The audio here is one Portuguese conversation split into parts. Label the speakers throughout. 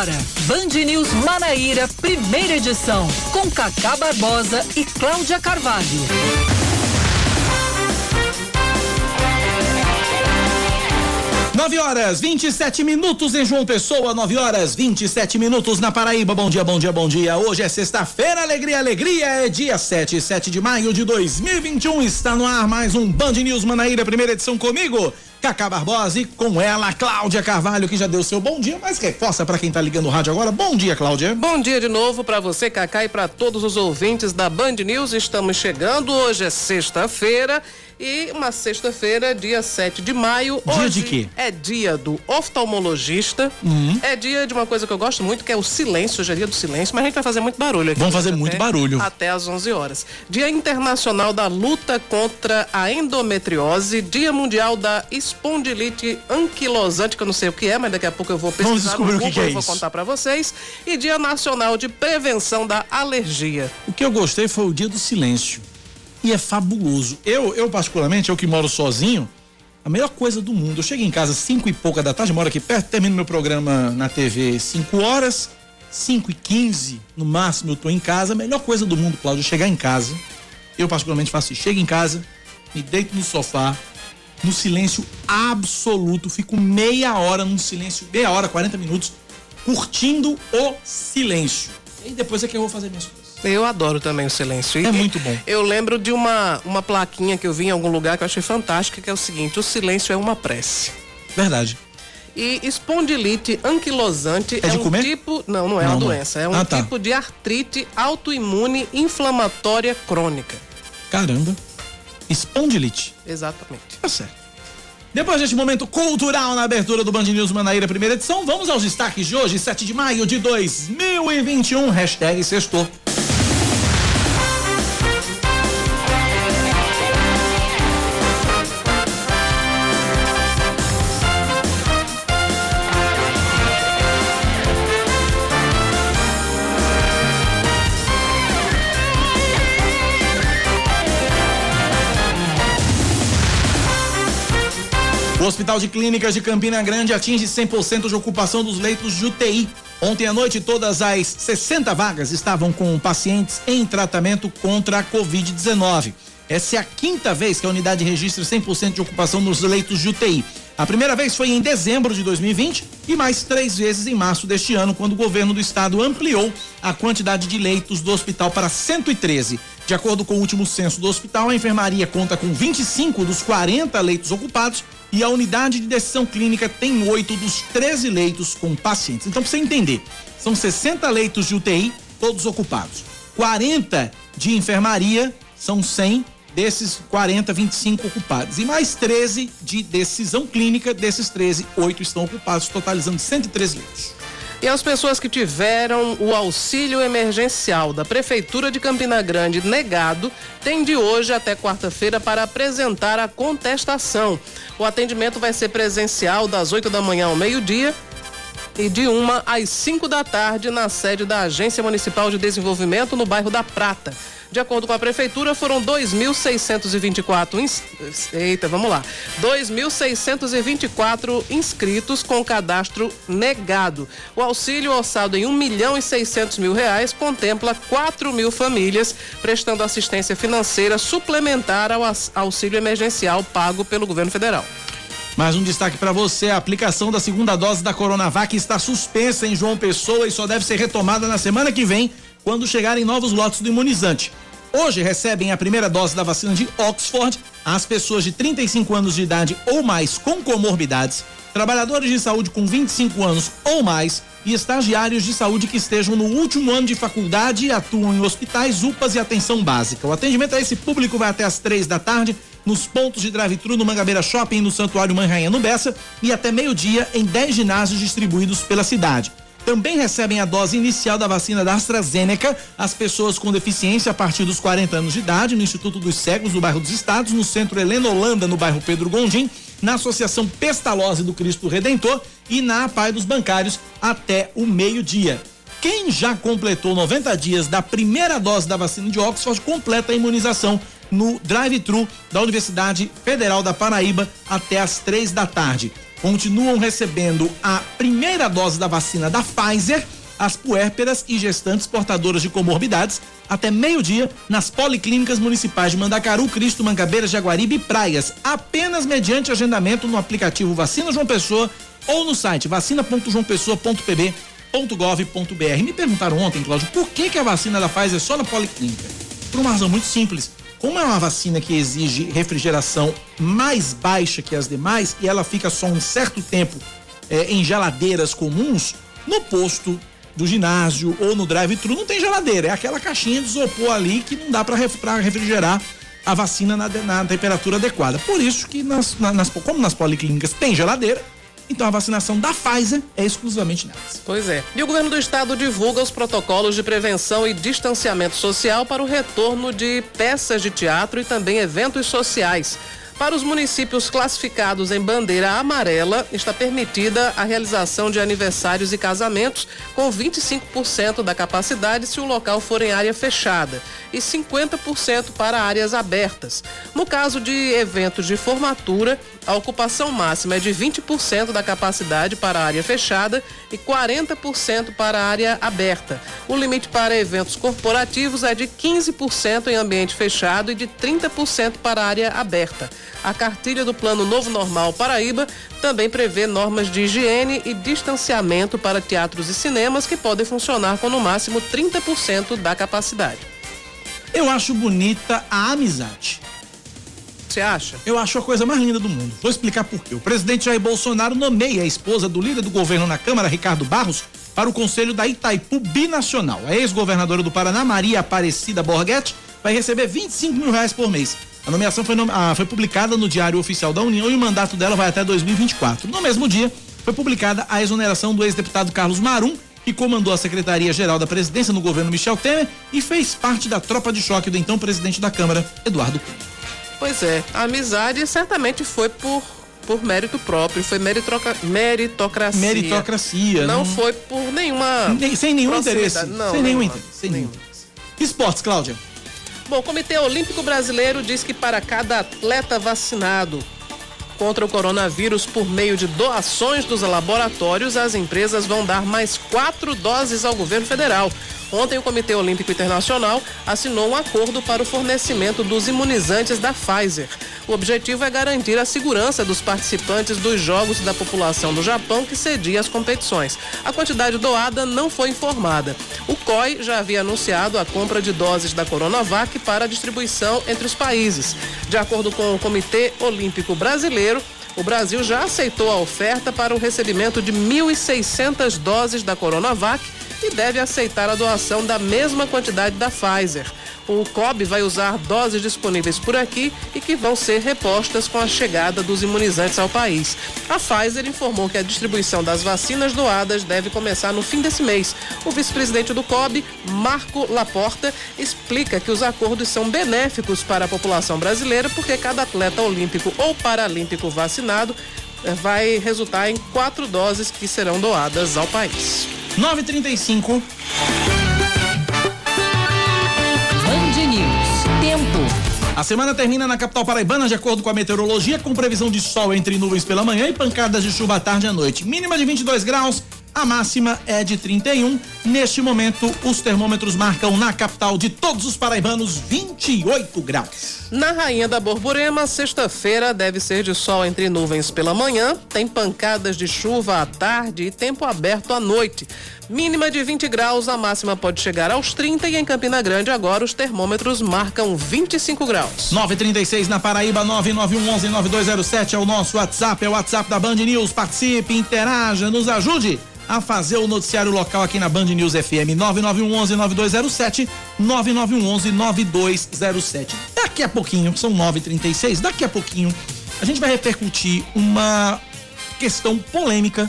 Speaker 1: Agora, Band News Manaíra, primeira edição, com Cacá Barbosa e Cláudia Carvalho.
Speaker 2: Nove horas 27 minutos em João Pessoa, 9 horas 27 minutos na Paraíba. Bom dia, bom dia, bom dia. Hoje é sexta-feira, alegria, alegria. É dia 7, 7 de maio de 2021. Está no ar mais um Band News Manaíra, primeira edição comigo. Cacá Barbosa e com ela, Cláudia Carvalho, que já deu seu bom dia, mas reforça para quem tá ligando o rádio agora. Bom dia, Cláudia.
Speaker 3: Bom dia de novo para você, Cacá, e para todos os ouvintes da Band News. Estamos chegando, hoje é sexta-feira e uma sexta-feira, dia 7 de maio.
Speaker 2: Dia de quê?
Speaker 3: É dia do oftalmologista.
Speaker 2: Uhum.
Speaker 3: É dia de uma coisa que eu gosto muito, que é o silêncio. Hoje é dia do silêncio, mas a gente vai fazer muito barulho aqui.
Speaker 2: Vamos fazer
Speaker 3: até-
Speaker 2: muito barulho.
Speaker 3: Até às 11 horas. Dia Internacional da Luta contra a Endometriose. Dia Mundial da Espondilite Anquilosante, que eu não sei o que é, mas daqui a pouco eu vou pesquisar
Speaker 2: Vamos descobrir
Speaker 3: no
Speaker 2: o que
Speaker 3: Google
Speaker 2: é
Speaker 3: e vou
Speaker 2: isso.
Speaker 3: contar para vocês. E Dia Nacional de Prevenção da Alergia.
Speaker 2: O que eu gostei foi o dia do silêncio. E é fabuloso. Eu, eu particularmente, eu que moro sozinho, a melhor coisa do mundo. Eu chego em casa às 5 e pouca da tarde, moro aqui perto, termino meu programa na TV 5 horas, 5 e 15, no máximo eu tô em casa. A melhor coisa do mundo, Cláudio, é chegar em casa. Eu particularmente faço isso. Chego em casa, me deito no sofá, no silêncio absoluto, fico meia hora num silêncio, meia hora, 40 minutos, curtindo o silêncio. E depois é que eu vou fazer minhas coisas.
Speaker 3: Eu adoro também o silêncio. E
Speaker 2: É muito bom.
Speaker 3: Eu lembro de uma, uma plaquinha que eu vi em algum lugar que eu achei fantástica, que é o seguinte: o silêncio é uma prece.
Speaker 2: Verdade.
Speaker 3: E espondilite anquilosante
Speaker 2: É de
Speaker 3: um
Speaker 2: comer?
Speaker 3: tipo. Não, não é
Speaker 2: Não,
Speaker 3: uma doença. É um
Speaker 2: Ah, tá.
Speaker 3: tipo de artrite autoimune inflamatória crônica.
Speaker 2: Caramba. Espondilite.
Speaker 3: Exatamente.
Speaker 2: Tá certo. Depois deste momento cultural na abertura do Band News Manaíra, primeira edição, vamos aos destaques de hoje, 7 de maio de 2021. Hashtag sextou. Hospital de Clínicas de Campina Grande atinge 100% de ocupação dos leitos de UTI. Ontem à noite, todas as 60 vagas estavam com pacientes em tratamento contra a Covid-19. Essa é a quinta vez que a unidade registra 100% de ocupação nos leitos de UTI. A primeira vez foi em dezembro de 2020 e mais três vezes em março deste ano, quando o governo do estado ampliou a quantidade de leitos do hospital para 113. De acordo com o último censo do hospital, a enfermaria conta com 25 dos 40 leitos ocupados e a unidade de decisão clínica tem 8 dos 13 leitos com pacientes. Então, para você entender, são 60 leitos de UTI, todos ocupados. 40 de enfermaria, são 100 desses 40, 25 ocupados. E mais 13 de decisão clínica, desses 13, 8 estão ocupados, totalizando 113 leitos.
Speaker 3: E as pessoas que tiveram o auxílio emergencial da Prefeitura de Campina Grande negado têm de hoje até quarta-feira para apresentar a contestação. O atendimento vai ser presencial das 8 da manhã ao meio-dia e de uma às 5 da tarde na sede da Agência Municipal de Desenvolvimento no bairro da Prata. De acordo com a prefeitura, foram 2.624 ins... Eita, vamos lá. 2.624 inscritos com cadastro negado. O auxílio orçado em 1 milhão e 600 mil reais contempla 4 mil famílias prestando assistência financeira suplementar ao auxílio emergencial pago pelo governo federal.
Speaker 2: Mais um destaque para você: a aplicação da segunda dose da Coronavac está suspensa em João Pessoa e só deve ser retomada na semana que vem, quando chegarem novos lotes do imunizante. Hoje recebem a primeira dose da vacina de Oxford as pessoas de 35 anos de idade ou mais com comorbidades, trabalhadores de saúde com 25 anos ou mais e estagiários de saúde que estejam no último ano de faculdade e atuam em hospitais, UPAs e atenção básica. O atendimento a esse público vai até às três da tarde nos pontos de drive-thru no Mangabeira Shopping no Santuário Mãe Rainha no Bessa e até meio-dia em 10 ginásios distribuídos pela cidade. Também recebem a dose inicial da vacina da AstraZeneca as pessoas com deficiência a partir dos 40 anos de idade no Instituto dos Cegos, no bairro dos Estados, no Centro Helena Holanda, no bairro Pedro Gondim, na Associação Pestalozzi do Cristo Redentor e na Pai dos Bancários até o meio-dia. Quem já completou 90 dias da primeira dose da vacina de Oxford completa a imunização no drive-thru da Universidade Federal da Paraíba até às três da tarde. Continuam recebendo a primeira dose da vacina da Pfizer as puérperas e gestantes portadoras de comorbidades até meio-dia nas policlínicas municipais de Mandacaru, Cristo, Mangabeiras, Jaguaribe e Praias, apenas mediante agendamento no aplicativo Vacina João Pessoa ou no site vacina.joaopessoa.pb.gov.br. Me perguntaram ontem, Cláudio, por que, que a vacina da Pfizer é só na policlínica? Por uma razão muito simples. Como é uma vacina que exige refrigeração mais baixa que as demais e ela fica só um certo tempo eh, em geladeiras comuns, no posto do ginásio ou no drive-thru não tem geladeira, é aquela caixinha de isopor ali que não dá para refrigerar a vacina na, na, temperatura adequada. Por isso que nas, nas, como nas policlínicas tem geladeira, então a vacinação da Pfizer é exclusivamente nelas.
Speaker 3: Pois é. E o governo do estado divulga os protocolos de prevenção e distanciamento social para o retorno de peças de teatro e também eventos sociais. Para os municípios classificados em bandeira amarela, está permitida a realização de aniversários e casamentos com 25% da capacidade se o local for em área fechada e 50% para áreas abertas. No caso de eventos de formatura, a ocupação máxima é de 20% da capacidade para área fechada e 40% para área aberta. O limite para eventos corporativos é de 15% em ambiente fechado e de 30% para área aberta. A cartilha do Plano Novo Normal Paraíba também prevê normas de higiene e distanciamento para teatros e cinemas que podem funcionar com no máximo 30% da capacidade.
Speaker 2: Eu acho bonita a amizade.
Speaker 3: Você acha?
Speaker 2: Eu acho a coisa mais linda do mundo. Vou explicar por quê. O presidente Jair Bolsonaro nomeia a esposa do líder do governo na Câmara, Ricardo Barros, para o conselho da Itaipu Binacional. A ex-governadora do Paraná, Maria Aparecida Borghetti, vai receber 25 mil reais por mês. A nomeação foi, ah, foi publicada no Diário Oficial da União e o mandato dela vai até 2024. No mesmo dia, foi publicada a exoneração do ex-deputado Carlos Marum, que comandou a Secretaria-Geral da Presidência no governo Michel Temer e fez parte da tropa de choque do então presidente da Câmara, Eduardo Cunha.
Speaker 3: Pois é, a amizade certamente foi por por mérito próprio, foi meritocracia.
Speaker 2: Meritocracia.
Speaker 3: Não, não, foi por nenhuma.
Speaker 2: Nem, sem nenhum interesse. Não, sem nenhum interesse. Sem nenhum. Esportes, Cláudia.
Speaker 3: Bom, o Comitê Olímpico Brasileiro diz que para cada atleta vacinado contra o coronavírus por meio de doações dos laboratórios, as empresas vão dar mais quatro doses ao governo federal. Ontem, o Comitê Olímpico Internacional assinou um acordo para o fornecimento dos imunizantes da Pfizer. O objetivo é garantir a segurança dos participantes dos Jogos da população do Japão que cedia as competições. A quantidade doada não foi informada. O COI já havia anunciado a compra de doses da Coronavac para distribuição entre os países. De acordo com o Comitê Olímpico Brasileiro, o Brasil já aceitou a oferta para o recebimento de 1.600 doses da Coronavac e deve aceitar a doação da mesma quantidade da Pfizer. O COB vai usar doses disponíveis por aqui e que vão ser repostas com a chegada dos imunizantes ao país. A Pfizer informou que a distribuição das vacinas doadas deve começar no fim desse mês. O vice-presidente do COB, Marco Laporta, explica que os acordos são benéficos para a população brasileira porque cada atleta olímpico ou paralímpico vacinado eh, vai resultar em quatro doses que serão doadas ao país.
Speaker 2: 935.
Speaker 1: Band News. Tempo.
Speaker 2: A semana termina na capital paraibana, de acordo com a meteorologia, com previsão de sol entre nuvens pela manhã e pancadas de chuva à tarde e à noite. Mínima de 22 graus, a máxima é de 31. Neste momento, os termômetros marcam na capital de todos os paraibanos 28 graus.
Speaker 3: Na Rainha da Borborema, sexta-feira deve ser de sol entre nuvens pela manhã, tem pancadas de chuva à tarde e tempo aberto à noite. Mínima de 20 graus, a máxima pode chegar aos 30 e em Campina Grande agora os termômetros marcam 25 graus.
Speaker 2: 936 na Paraíba 991119207 é o nosso WhatsApp, é o WhatsApp da Band News. Participe, interaja, nos ajude a fazer o noticiário local aqui na Band News FM 9911-9207, 9911-9207. Daqui a pouquinho, são 9h36, daqui a pouquinho a gente vai repercutir uma questão polêmica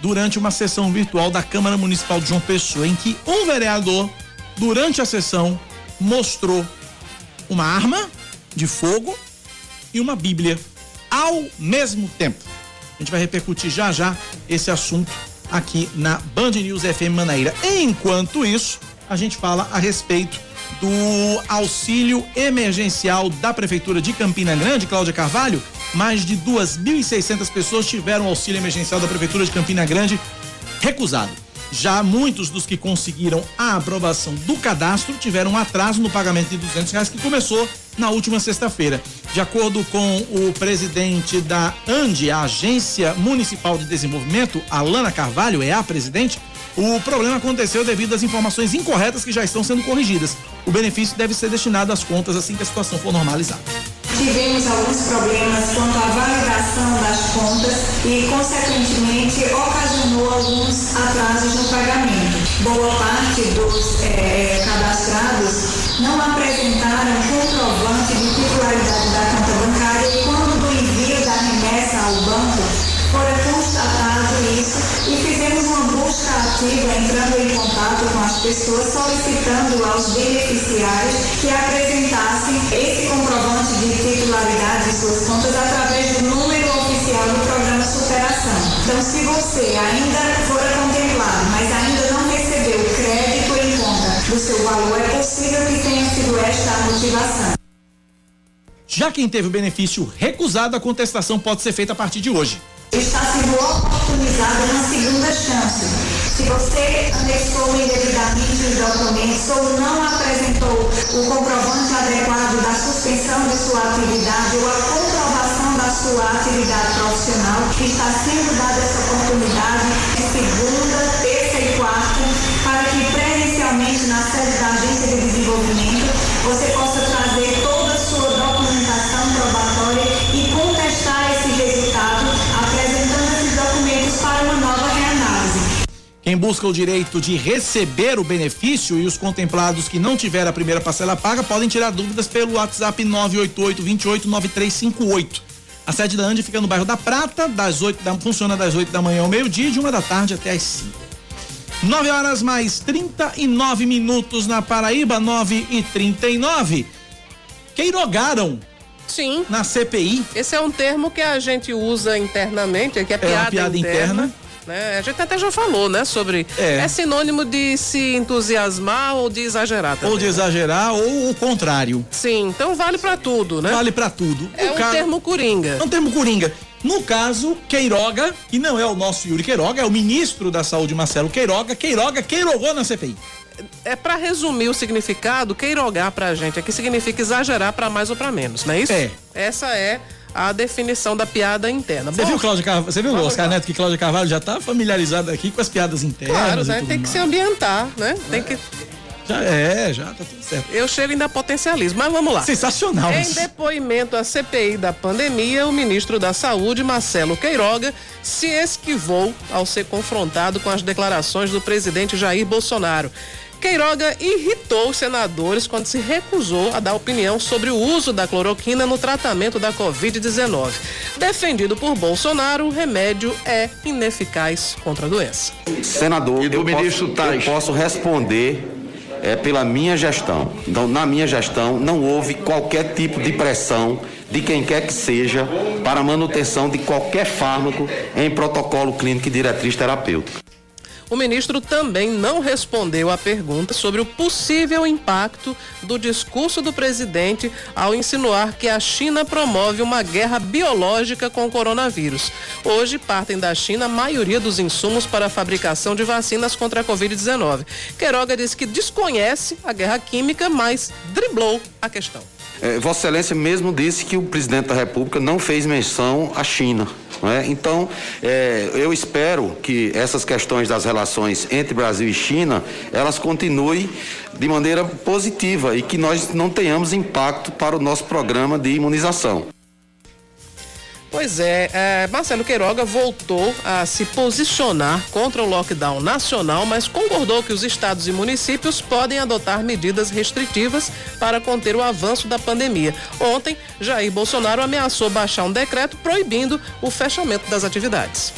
Speaker 2: durante uma sessão virtual da Câmara Municipal de João Pessoa, em que um vereador, durante a sessão, mostrou uma arma de fogo e uma Bíblia ao mesmo tempo. A gente vai repercutir já já esse assunto aqui na Band News FM Manaíra. Enquanto isso, a gente fala a respeito do auxílio emergencial da Prefeitura de Campina Grande, Cláudia Carvalho, mais de 2.600 pessoas tiveram auxílio emergencial da Prefeitura de Campina Grande recusado. Já muitos dos que conseguiram a aprovação do cadastro tiveram atraso no pagamento de 200 reais que começou na última sexta-feira. De acordo com o presidente da ANDE, a Agência Municipal de Desenvolvimento, Alana Carvalho, é a presidente, o problema aconteceu devido às informações incorretas que já estão sendo corrigidas. O benefício deve ser destinado às contas assim que a situação for normalizada.
Speaker 4: Tivemos alguns problemas quanto à validação das contas e, consequentemente, ocasionou alguns atrasos no pagamento. Boa parte dos é, cadastrados não apresentaram comprovante de titularidade da conta bancária e, quando do envio da remessa ao banco, fora constatado isso e fizemos uma busca ativa entrando em contato pessoas solicitando aos beneficiários que apresentassem esse comprovante de titularidade de suas contas através do número oficial do programa Superação. Então, se você ainda for contemplado, mas ainda não recebeu crédito em conta do seu valor, é possível que tenha sido esta a motivação.
Speaker 2: Já quem teve o benefício recusado, a contestação pode ser feita a partir de hoje
Speaker 4: está sendo oportunizada uma segunda chance. Se você anexou indevidamente os documentos ou não apresentou o comprovante adequado da suspensão de sua atividade ou a comprovação da sua atividade profissional, está sendo dada essa oportunidade de segunda, terça e quarta, para que presencialmente na sede da Agência de Desenvolvimento você possa trazer toda a sua documentação probatória e contestar esse resultado para uma nova reanálise.
Speaker 2: Quem busca o direito de receber o benefício e os contemplados que não tiveram a primeira parcela paga podem tirar dúvidas pelo WhatsApp 988 28 9358. A sede da Ande fica no bairro da Prata, das 8 da, funciona das 8 da manhã ao meio-dia e de uma da tarde até as 5. 9 horas mais 39 minutos na Paraíba, 9 e 39. Queirogaram
Speaker 3: Sim.
Speaker 2: Na CPI.
Speaker 3: Esse é um termo que a gente usa internamente, que é piada, é piada interna. interna. Né? A gente até já falou, né, sobre é. é. sinônimo de se entusiasmar ou de exagerar também,
Speaker 2: Ou de exagerar ou o contrário.
Speaker 3: Sim, então vale para tudo, né?
Speaker 2: Vale para tudo.
Speaker 3: É no um caso, termo coringa.
Speaker 2: É um termo coringa. No caso, Queiroga, que não é o nosso Yuri Queiroga, é o ministro da Saúde, Marcelo Queiroga, Queiroga queirogou na CPI
Speaker 3: é para resumir o significado, queirogar pra gente aqui significa exagerar para mais ou para menos, não é isso?
Speaker 2: É.
Speaker 3: Essa é a definição da piada interna.
Speaker 2: Você viu, Cláudio Carvalho, você viu, Oscar Neto, que Cláudio Carvalho já tá familiarizado aqui com as piadas internas?
Speaker 3: Claro, né? Tem que se ambientar, né? Tem que
Speaker 2: já é, já tá tudo certo.
Speaker 3: Eu chego ainda potencialismo, mas vamos lá.
Speaker 2: Sensacional.
Speaker 3: Em depoimento à CPI da pandemia, o ministro da Saúde, Marcelo Queiroga, se esquivou ao ser confrontado com as declarações do presidente Jair Bolsonaro. Queiroga irritou os senadores quando se recusou a dar opinião sobre o uso da cloroquina no tratamento da Covid-19. Defendido por Bolsonaro, o remédio é ineficaz contra a doença.
Speaker 5: Senador, eu posso, eu posso responder é, pela minha gestão. Então, na minha gestão, não houve qualquer tipo de pressão de quem quer que seja para a manutenção de qualquer fármaco em protocolo clínico e diretriz terapêutica.
Speaker 3: O ministro também não respondeu à pergunta sobre o possível impacto do discurso do presidente ao insinuar que a China promove uma guerra biológica com o coronavírus. Hoje partem da China a maioria dos insumos para a fabricação de vacinas contra a Covid-19. Queiroga disse que desconhece a guerra química, mas driblou a questão.
Speaker 5: É, Vossa Excelência mesmo disse que o presidente da República não fez menção à China. É? Então, é, eu espero que essas questões das relações entre Brasil e China, elas continuem de maneira positiva e que nós não tenhamos impacto para o nosso programa de imunização.
Speaker 3: Pois é, é, Marcelo Queiroga voltou a se posicionar contra o lockdown nacional, mas concordou que os estados e municípios podem adotar medidas restritivas para conter o avanço da pandemia. Ontem, Jair Bolsonaro ameaçou baixar um decreto proibindo o fechamento das atividades.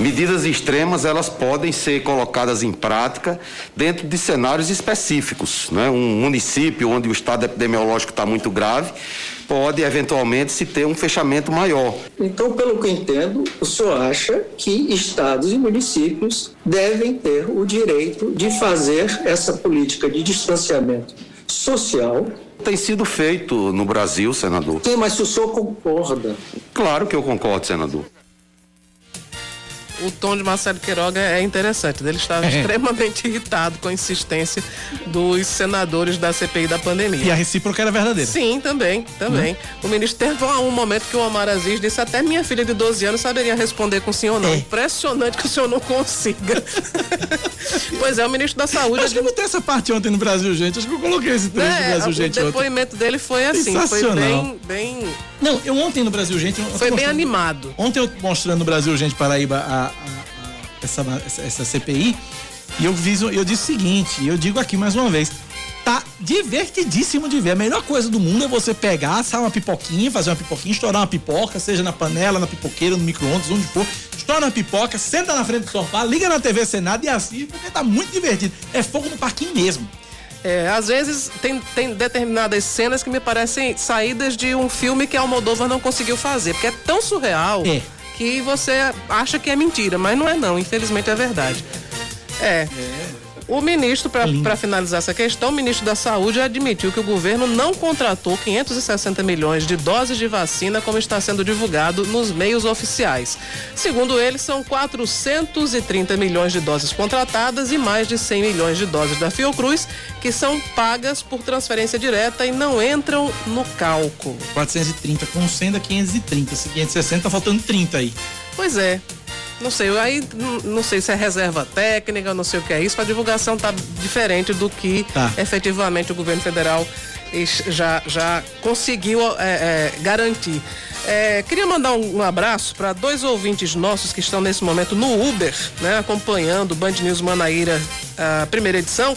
Speaker 5: Medidas extremas elas podem ser colocadas em prática dentro de cenários específicos, né? Um município onde o estado epidemiológico está muito grave pode eventualmente se ter um fechamento maior.
Speaker 6: Então, pelo que eu entendo, o senhor acha que estados e municípios devem ter o direito de fazer essa política de distanciamento social
Speaker 5: tem sido feito no Brasil, senador.
Speaker 6: Sim, mas se o senhor concorda.
Speaker 5: Claro que eu concordo, senador
Speaker 3: o tom de Marcelo Queiroga é interessante. Ele estava é. extremamente irritado com a insistência dos senadores da CPI da pandemia.
Speaker 2: E a recíproca era verdadeira.
Speaker 3: Sim, também, também. Hum. O ministro teve um momento que o Omar Aziz disse até minha filha de 12 anos saberia responder com sim ou não. É. Impressionante que o senhor não consiga. pois é, o ministro da Saúde...
Speaker 2: Acho que não tem essa parte ontem no Brasil, gente. Acho que eu coloquei esse trecho é, no Brasil, gente.
Speaker 3: O depoimento ontem. dele foi assim, foi bem, bem...
Speaker 2: Não, eu ontem no Brasil, gente...
Speaker 3: Foi bem animado.
Speaker 2: Ontem eu mostrando no Brasil, gente, Paraíba, a, a, a essa, essa, CPI, e eu, fiz, eu disse o seguinte, eu digo aqui mais uma vez, tá divertidíssimo de ver. A melhor coisa do mundo é você pegar, assar uma pipoquinha, fazer uma pipoquinha, estourar uma pipoca, seja na panela, na pipoqueira, no micro-ondas, onde for. Estoura uma pipoca, senta na frente do sofá, liga na TV Senado e assiste, porque tá muito divertido. É fogo no parquinho mesmo.
Speaker 3: É, às vezes tem, tem determinadas cenas que me parecem saídas de um filme que a Almodóvar não conseguiu fazer, porque é tão surreal. É que você acha que é mentira, mas não é não, infelizmente é verdade. É. é. O ministro, para finalizar essa questão, o ministro da Saúde admitiu que o governo não contratou 560 milhões de doses de vacina, como está sendo divulgado nos meios oficiais. Segundo ele, são 430 milhões de doses contratadas e mais de 100 milhões de doses da Fiocruz, que são pagas por transferência direta e não entram no cálculo.
Speaker 2: 430 com 100 dá 530. Se 560, tá faltando 30 aí.
Speaker 3: Pois é. Não sei, aí não sei se é reserva técnica, não sei o que é isso. A divulgação tá diferente do que tá. efetivamente o governo federal já, já conseguiu é, é, garantir. É, queria mandar um, um abraço para dois ouvintes nossos que estão nesse momento no Uber, né, acompanhando o Band News Manaíra, a primeira edição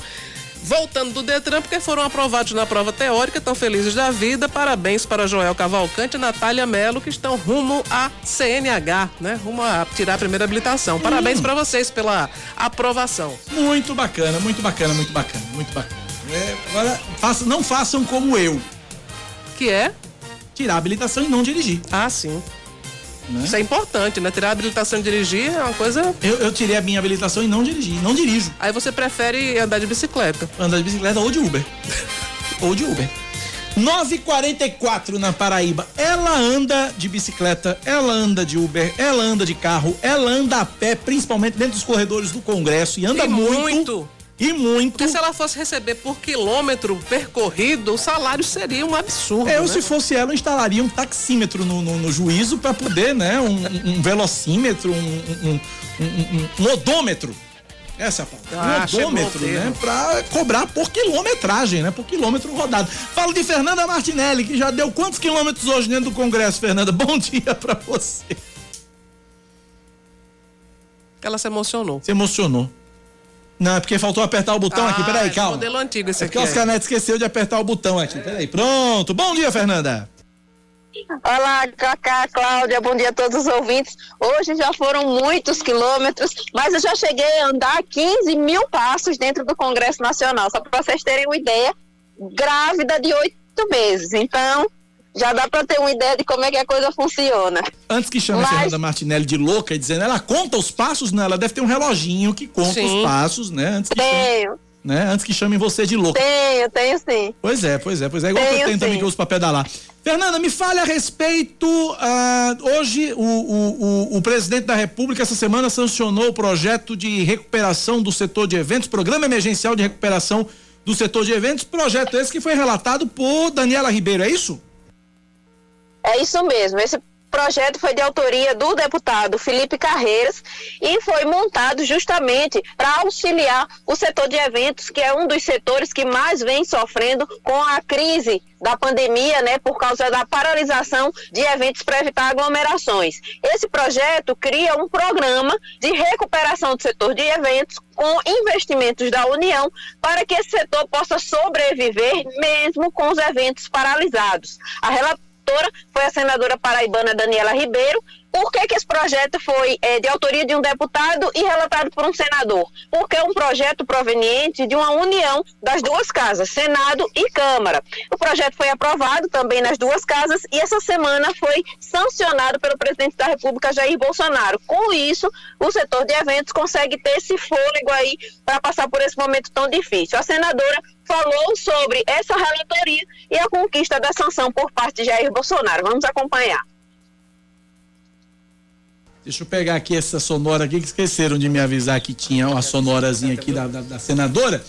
Speaker 3: voltando do Detran, porque foram aprovados na prova teórica, estão felizes da vida. Parabéns para Joel Cavalcante e Natália Melo, que estão rumo à CNH, né? Rumo a tirar a primeira habilitação. Parabéns hum. para vocês pela aprovação.
Speaker 2: Muito bacana, muito bacana, muito bacana, muito bacana. É, agora, faça, não façam como eu.
Speaker 3: Que é?
Speaker 2: Tirar a habilitação e não dirigir.
Speaker 3: Ah, sim. Né? Isso é importante, né? Tirar a habilitação de dirigir é uma coisa.
Speaker 2: Eu, eu tirei a minha habilitação e não dirigi, não dirijo.
Speaker 3: Aí você prefere andar de bicicleta?
Speaker 2: Andar de bicicleta ou de Uber. ou de Uber. 944 na Paraíba. Ela anda de bicicleta, ela anda de Uber, ela anda de carro, ela anda a pé, principalmente dentro dos corredores do Congresso e anda e muito. muito e muito.
Speaker 3: Porque se ela fosse receber por quilômetro percorrido, o salário seria um absurdo.
Speaker 2: Eu,
Speaker 3: né?
Speaker 2: se fosse ela, eu instalaria um taxímetro no, no, no juízo para poder, né? Um, um velocímetro, um, um, odômetro. Essa é. Ah, um odômetro, né? Pra cobrar por quilometragem, né? Por quilômetro rodado. Falo de Fernanda Martinelli, que já deu quantos quilômetros hoje dentro do Congresso, Fernanda? Bom dia para você.
Speaker 3: Ela se emocionou.
Speaker 2: Se emocionou. Não, é porque faltou apertar o botão ah, aqui. Peraí, calma.
Speaker 3: modelo antigo esse
Speaker 2: é
Speaker 3: aqui.
Speaker 2: É porque o Oscar esqueceu de apertar o botão aqui. Peraí, pronto. Bom dia, Fernanda.
Speaker 7: Olá, Cacá, Cláudia, bom dia a todos os ouvintes. Hoje já foram muitos quilômetros, mas eu já cheguei a andar 15 mil passos dentro do Congresso Nacional, só para vocês terem uma ideia, grávida de oito meses. Então, já dá para ter uma ideia de como é que a coisa funciona.
Speaker 2: Antes que chame Mas... a Fernanda Martinelli de louca e dizendo, ela conta os passos, né? Ela deve ter um reloginho que conta sim. os passos, né? Antes que
Speaker 7: tenho. Chame,
Speaker 2: né? Antes que chamem você de louca.
Speaker 7: Tenho, tenho sim.
Speaker 2: Pois é, pois é, pois é. Igual tenho, que eu tenho sim. também que eu uso pra pedalar. Fernanda, me fale a respeito. Uh, hoje, o, o, o, o, presidente da República, essa semana, sancionou o projeto de recuperação do setor de eventos, programa emergencial de recuperação do setor de eventos. Projeto esse que foi relatado por Daniela Ribeiro, é isso?
Speaker 7: É isso mesmo. Esse projeto foi de autoria do deputado Felipe Carreiras e foi montado justamente para auxiliar o setor de eventos, que é um dos setores que mais vem sofrendo com a crise da pandemia, né, por causa da paralisação de eventos para evitar aglomerações. Esse projeto cria um programa de recuperação do setor de eventos com investimentos da União para que esse setor possa sobreviver mesmo com os eventos paralisados. A relatora foi a senadora paraibana Daniela Ribeiro. Por que, que esse projeto foi é, de autoria de um deputado e relatado por um senador? Porque é um projeto proveniente de uma união das duas casas, Senado e Câmara. O projeto foi aprovado também nas duas casas e essa semana foi sancionado pelo presidente da República, Jair Bolsonaro. Com isso, o setor de eventos consegue ter esse fôlego aí para passar por esse momento tão difícil. A senadora falou sobre essa relatoria e a conquista da sanção por parte de Jair Bolsonaro. Vamos acompanhar.
Speaker 2: Deixa eu pegar aqui essa sonora aqui, que esqueceram de me avisar que tinha uma sonorazinha aqui da, da, da senadora.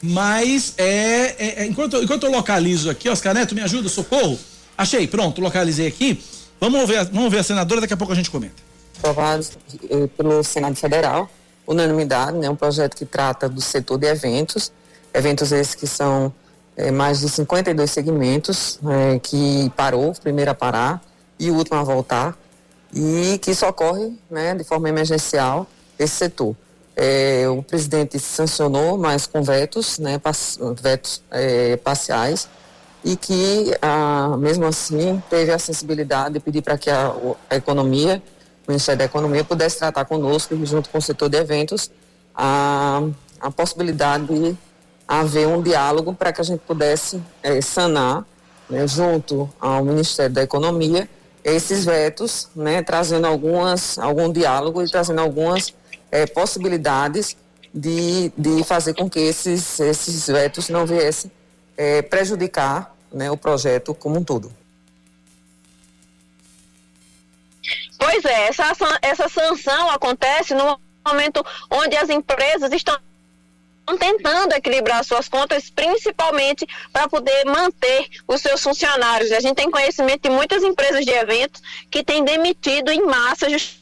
Speaker 2: Mas é, é, é, enquanto, enquanto eu localizo aqui, Oscar Neto, me ajuda, socorro. Achei, pronto, localizei aqui. Vamos ver, vamos ver a senadora, daqui a pouco a gente comenta.
Speaker 8: Aprovados eh, pelo Senado Federal, unanimidade, né, um projeto que trata do setor de eventos, eventos esses que são eh, mais de 52 segmentos, eh, que parou, primeiro a parar e o último a voltar, e que socorre né, de forma emergencial esse setor. É, o presidente sancionou, mas com vetos, né, vetos é, parciais, e que, ah, mesmo assim, teve a sensibilidade de pedir para que a, a, economia, o Ministério da Economia, pudesse tratar conosco, junto com o setor de eventos, a, a possibilidade de haver um diálogo para que a gente pudesse é, sanar, né, junto ao Ministério da Economia, esses vetos, né, trazendo algumas, algum diálogo e trazendo algumas é, possibilidades de, de fazer com que esses, esses vetos não viessem é, prejudicar né, o projeto como um todo.
Speaker 7: Pois é, essa, essa sanção acontece no momento onde as empresas estão tentando equilibrar suas contas, principalmente para poder manter os seus funcionários. A gente tem conhecimento de muitas empresas de eventos que têm demitido em massa justamente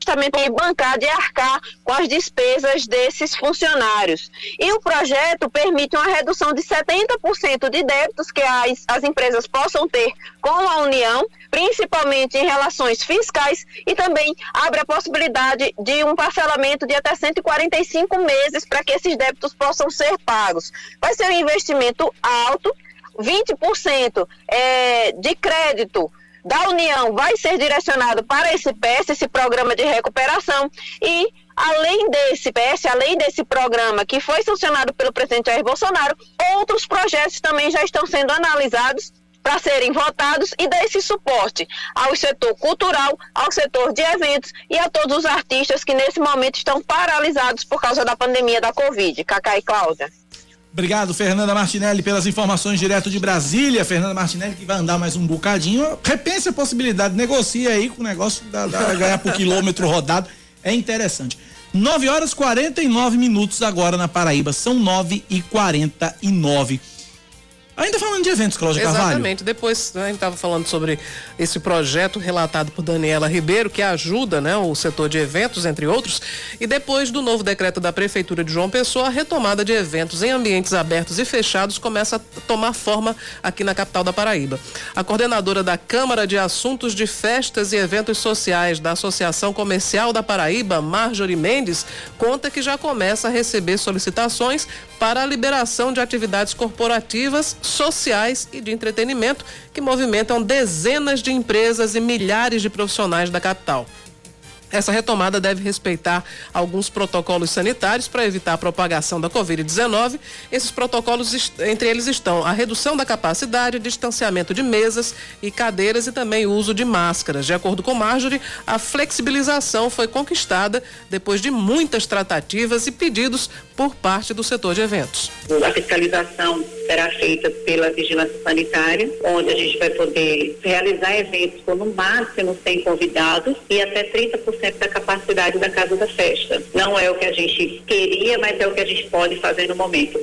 Speaker 7: justamente para bancar, de arcar com as despesas desses funcionários. E o projeto permite uma redução de 70% de débitos que as, as empresas possam ter com a União, principalmente em relações fiscais, e também abre a possibilidade de um parcelamento de até 145 meses para que esses débitos possam ser pagos. Vai ser um investimento alto, 20% é, de crédito da União vai ser direcionado para esse PS, esse programa de recuperação, e além desse PS, além desse programa que foi sancionado pelo presidente Jair Bolsonaro, outros projetos também já estão sendo analisados para serem votados e dar esse suporte ao setor cultural, ao setor de eventos e a todos os artistas que nesse momento estão paralisados por causa da pandemia da Covid. Cacá e Cláudia.
Speaker 2: Obrigado, Fernanda Martinelli, pelas informações direto de Brasília. Fernanda Martinelli que vai andar mais um bocadinho. Repense a possibilidade, negocie aí com o negócio da, da ganhar por quilômetro rodado. É interessante. 9 horas 49 minutos agora na Paraíba. São 9 e 49 Ainda falando de eventos, Cláudia Carvalho.
Speaker 3: Exatamente. Depois né, a gente estava falando sobre esse projeto relatado por Daniela Ribeiro, que ajuda né, o setor de eventos, entre outros. E depois do novo decreto da Prefeitura de João Pessoa, a retomada de eventos em ambientes abertos e fechados começa a tomar forma aqui na capital da Paraíba. A coordenadora da Câmara de Assuntos de Festas e Eventos Sociais da Associação Comercial da Paraíba, Marjorie Mendes, conta que já começa a receber solicitações para a liberação de atividades corporativas sociais e de entretenimento que movimentam dezenas de empresas e milhares de profissionais da capital. Essa retomada deve respeitar alguns protocolos sanitários para evitar a propagação da Covid-19. Esses protocolos, entre eles estão a redução da capacidade, distanciamento de mesas e cadeiras e também o uso de máscaras. De acordo com Marjorie, a flexibilização foi conquistada depois de muitas tratativas e pedidos por parte do setor de eventos.
Speaker 9: A fiscalização será feita pela vigilância sanitária, onde a gente vai poder realizar eventos com no máximo 100 convidados e até 30% da capacidade da casa da festa. Não é o que a gente queria, mas é o que a gente pode fazer no momento.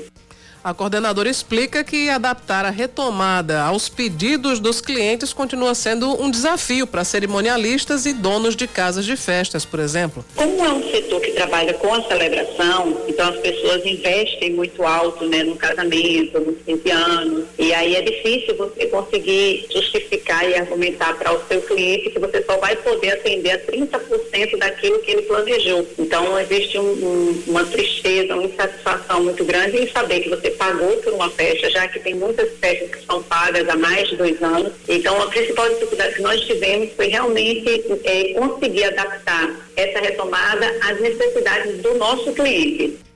Speaker 3: A coordenadora explica que adaptar a retomada aos pedidos dos clientes continua sendo um desafio para cerimonialistas e donos de casas de festas, por exemplo.
Speaker 9: Como é um setor que trabalha com a celebração, então as pessoas investem muito alto né, no casamento, nos 15 anos, e aí é difícil você conseguir justificar e argumentar para o seu cliente que você só vai poder atender a 30% daquilo que ele planejou. Então existe um, um, uma tristeza, uma insatisfação muito grande em saber que você pagou por uma festa, já que tem muitas festas que são pagas há mais de dois anos. Então, a principal dificuldade que nós tivemos foi realmente é, conseguir adaptar essa retomada às necessidades do nosso cliente.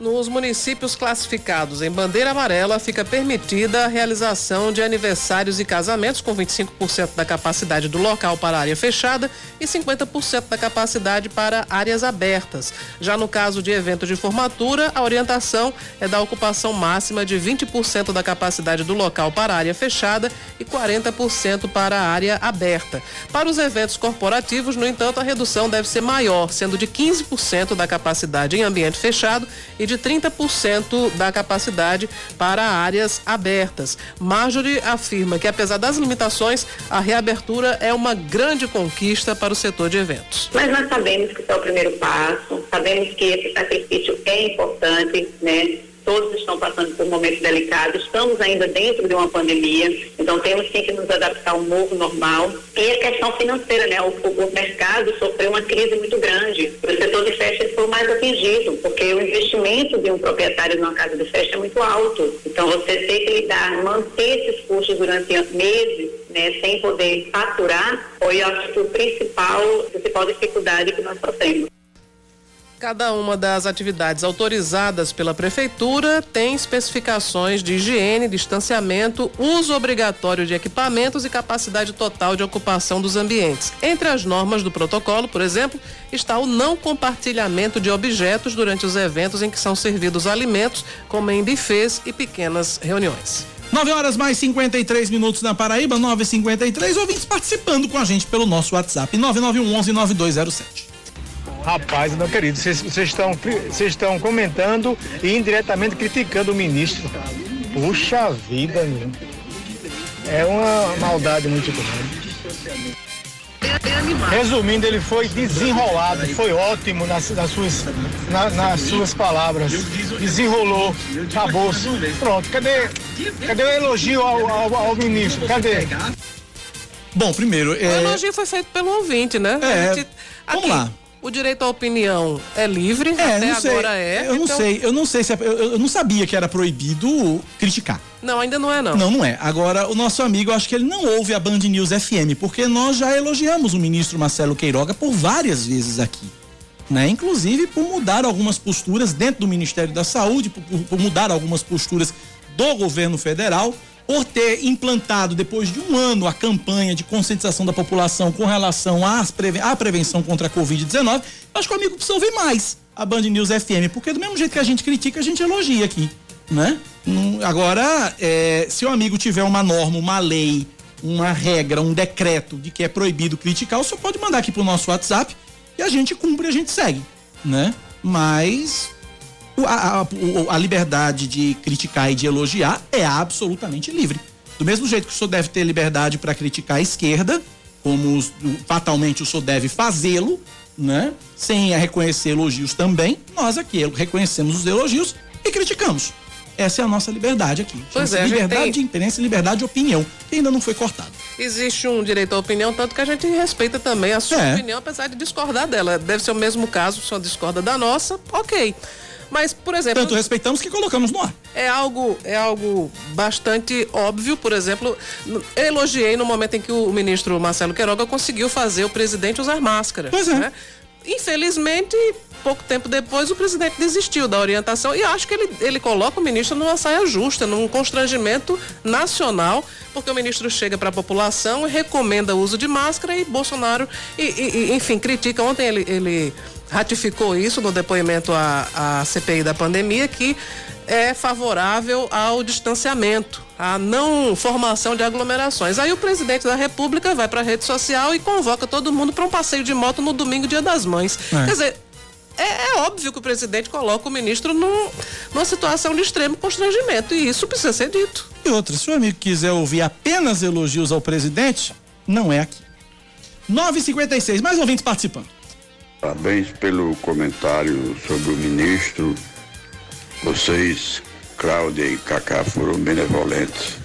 Speaker 3: Nos municípios classificados em bandeira amarela, fica permitida a realização de aniversários e casamentos com 25% da capacidade do local para área fechada e 50% da capacidade para áreas abertas. Já no caso de evento de formatura, a orientação é da ocupação máxima de 20% da capacidade do local para área fechada e 40% para área aberta. Para os eventos corporativos, no entanto, a redução deve ser maior, sendo de 15% da capacidade em ambiente fechado e de 30% da capacidade para áreas abertas. Marjorie afirma que, apesar das limitações, a reabertura é uma grande conquista para o setor de eventos.
Speaker 9: Mas nós sabemos que isso é o primeiro passo, sabemos que esse sacrifício é importante, né? Todos estão passando por momentos delicados, estamos ainda dentro de uma pandemia, então temos sim que nos adaptar ao novo normal. E a questão financeira, né? O, o mercado sofreu uma crise muito grande. O setor de festa foi mais atingido, porque o investimento de um proprietário numa casa de festa é muito alto. Então você tem que lidar, manter esses custos durante meses, né, sem poder faturar, foi acho que o principal, principal dificuldade que nós sofremos.
Speaker 3: Cada uma das atividades autorizadas pela Prefeitura tem especificações de higiene, distanciamento, uso obrigatório de equipamentos e capacidade total de ocupação dos ambientes. Entre as normas do protocolo, por exemplo, está o não compartilhamento de objetos durante os eventos em que são servidos alimentos, como em bufês e pequenas reuniões.
Speaker 2: 9 horas mais 53 minutos na Paraíba, 9h53. Ouvintes participando com a gente pelo nosso WhatsApp, 9911 9207.
Speaker 10: Rapaz, meu querido, vocês estão, vocês estão comentando e indiretamente criticando o ministro. Puxa vida, meu. É uma maldade muito grande. Resumindo, ele foi desenrolado, foi ótimo nas, nas suas, na, nas suas palavras. Desenrolou, acabou. Pronto, cadê, cadê o elogio ao, ao, ao ministro? Cadê?
Speaker 2: Bom, primeiro.
Speaker 3: É... O elogio foi feito pelo ouvinte, né?
Speaker 2: É. Gente, vamos lá.
Speaker 3: O direito à opinião é livre, é, até agora é.
Speaker 2: Eu então... não sei, eu não sei se é, eu, eu, não sabia que era proibido criticar.
Speaker 3: Não, ainda não é não.
Speaker 2: Não, não é. Agora, o nosso amigo, eu acho que ele não ouve a Band News FM, porque nós já elogiamos o ministro Marcelo Queiroga por várias vezes aqui. Né? Inclusive por mudar algumas posturas dentro do Ministério da Saúde, por, por mudar algumas posturas do governo federal por ter implantado, depois de um ano, a campanha de conscientização da população com relação às preve à prevenção contra a Covid-19, acho que o amigo precisa ouvir mais a Band News FM, porque do mesmo jeito que a gente critica, a gente elogia aqui, né? Agora, é, se o amigo tiver uma norma, uma lei, uma regra, um decreto de que é proibido criticar, o senhor pode mandar aqui pro nosso WhatsApp e a gente cumpre, a gente segue, né? Mas a, a, a, liberdade de criticar e de elogiar é absolutamente livre. Do mesmo jeito que o senhor deve ter liberdade para criticar a esquerda, como os, fatalmente o senhor deve fazê-lo, né? Sem reconhecer elogios também, nós aqui reconhecemos os elogios e criticamos. Essa é a nossa liberdade aqui.
Speaker 3: Pois é,
Speaker 2: liberdade
Speaker 3: tem...
Speaker 2: de imprensa e liberdade de opinião, que ainda não foi cortado.
Speaker 3: Existe um direito à opinião, tanto que a gente respeita também a sua é. opinião, apesar de discordar dela. Deve ser o mesmo caso, o senhor discorda da nossa, ok. Mas, por exemplo.
Speaker 2: Tanto respeitamos que colocamos no ar.
Speaker 3: É algo, é algo bastante óbvio, por exemplo. Eu elogiei no momento em que o ministro Marcelo Queiroga conseguiu fazer o presidente usar máscara.
Speaker 2: Pois é. Né?
Speaker 3: Infelizmente, pouco tempo depois, o presidente desistiu da orientação e acho que ele, ele coloca o ministro numa saia justa, num constrangimento nacional, porque o ministro chega para a população e recomenda o uso de máscara e Bolsonaro, e, e, enfim, critica. Ontem ele, ele ratificou isso no depoimento à, à CPI da pandemia, que é favorável ao distanciamento, à não formação de aglomerações. Aí o presidente da República vai para a rede social e convoca todo mundo para um passeio de moto no domingo, dia das mães. É. Quer dizer, é, é, óbvio que o presidente coloca o ministro num, numa situação de extremo constrangimento e isso precisa ser dito.
Speaker 2: E outra, se o amigo quiser ouvir apenas elogios ao presidente, não é aqui. 9h56, mais ouvintes participando.
Speaker 11: Parabéns pelo comentário sobre o ministro. Vocês, Cláudia e Cacá, foram benevolentes.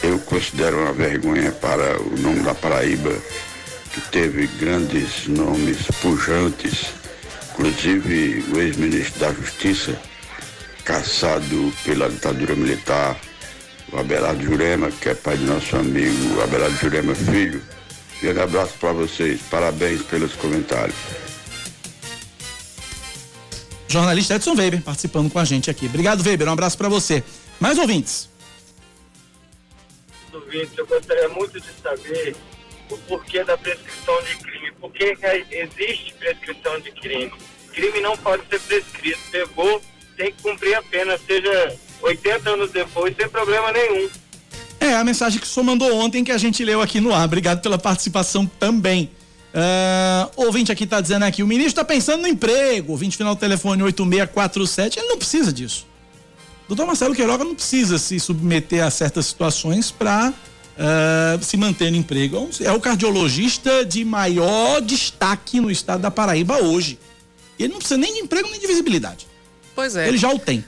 Speaker 11: Eu considero uma vergonha para o nome da Paraíba, que teve grandes nomes pujantes, inclusive o ex-ministro da Justiça, caçado pela ditadura militar, o Abelardo Jurema, que é pai de nosso amigo Abelardo Jurema Filho. Grande abraço para vocês, parabéns pelos comentários.
Speaker 2: Jornalista Edson Weber participando com a gente aqui. Obrigado, Weber. Um abraço para você. Mais ouvintes.
Speaker 12: Ouvintes, eu gostaria muito de saber o porquê da prescrição de crime. Por que existe prescrição de crime? Crime não pode ser prescrito. Pegou, tem que cumprir a pena, seja 80 anos depois, sem problema nenhum.
Speaker 2: É a mensagem que o senhor mandou ontem que a gente leu aqui no ar. Obrigado pela participação também. Uh, ouvinte aqui está dizendo aqui, o ministro está pensando no emprego. Ouvinte final do telefone 8647, ele não precisa disso. Doutor Marcelo Queiroga não precisa se submeter a certas situações para uh, ah, se manter no emprego. É o cardiologista de maior destaque no estado da Paraíba hoje. Ele não precisa nem de emprego nem de visibilidade.
Speaker 3: Pois é.
Speaker 2: Ele já o tem.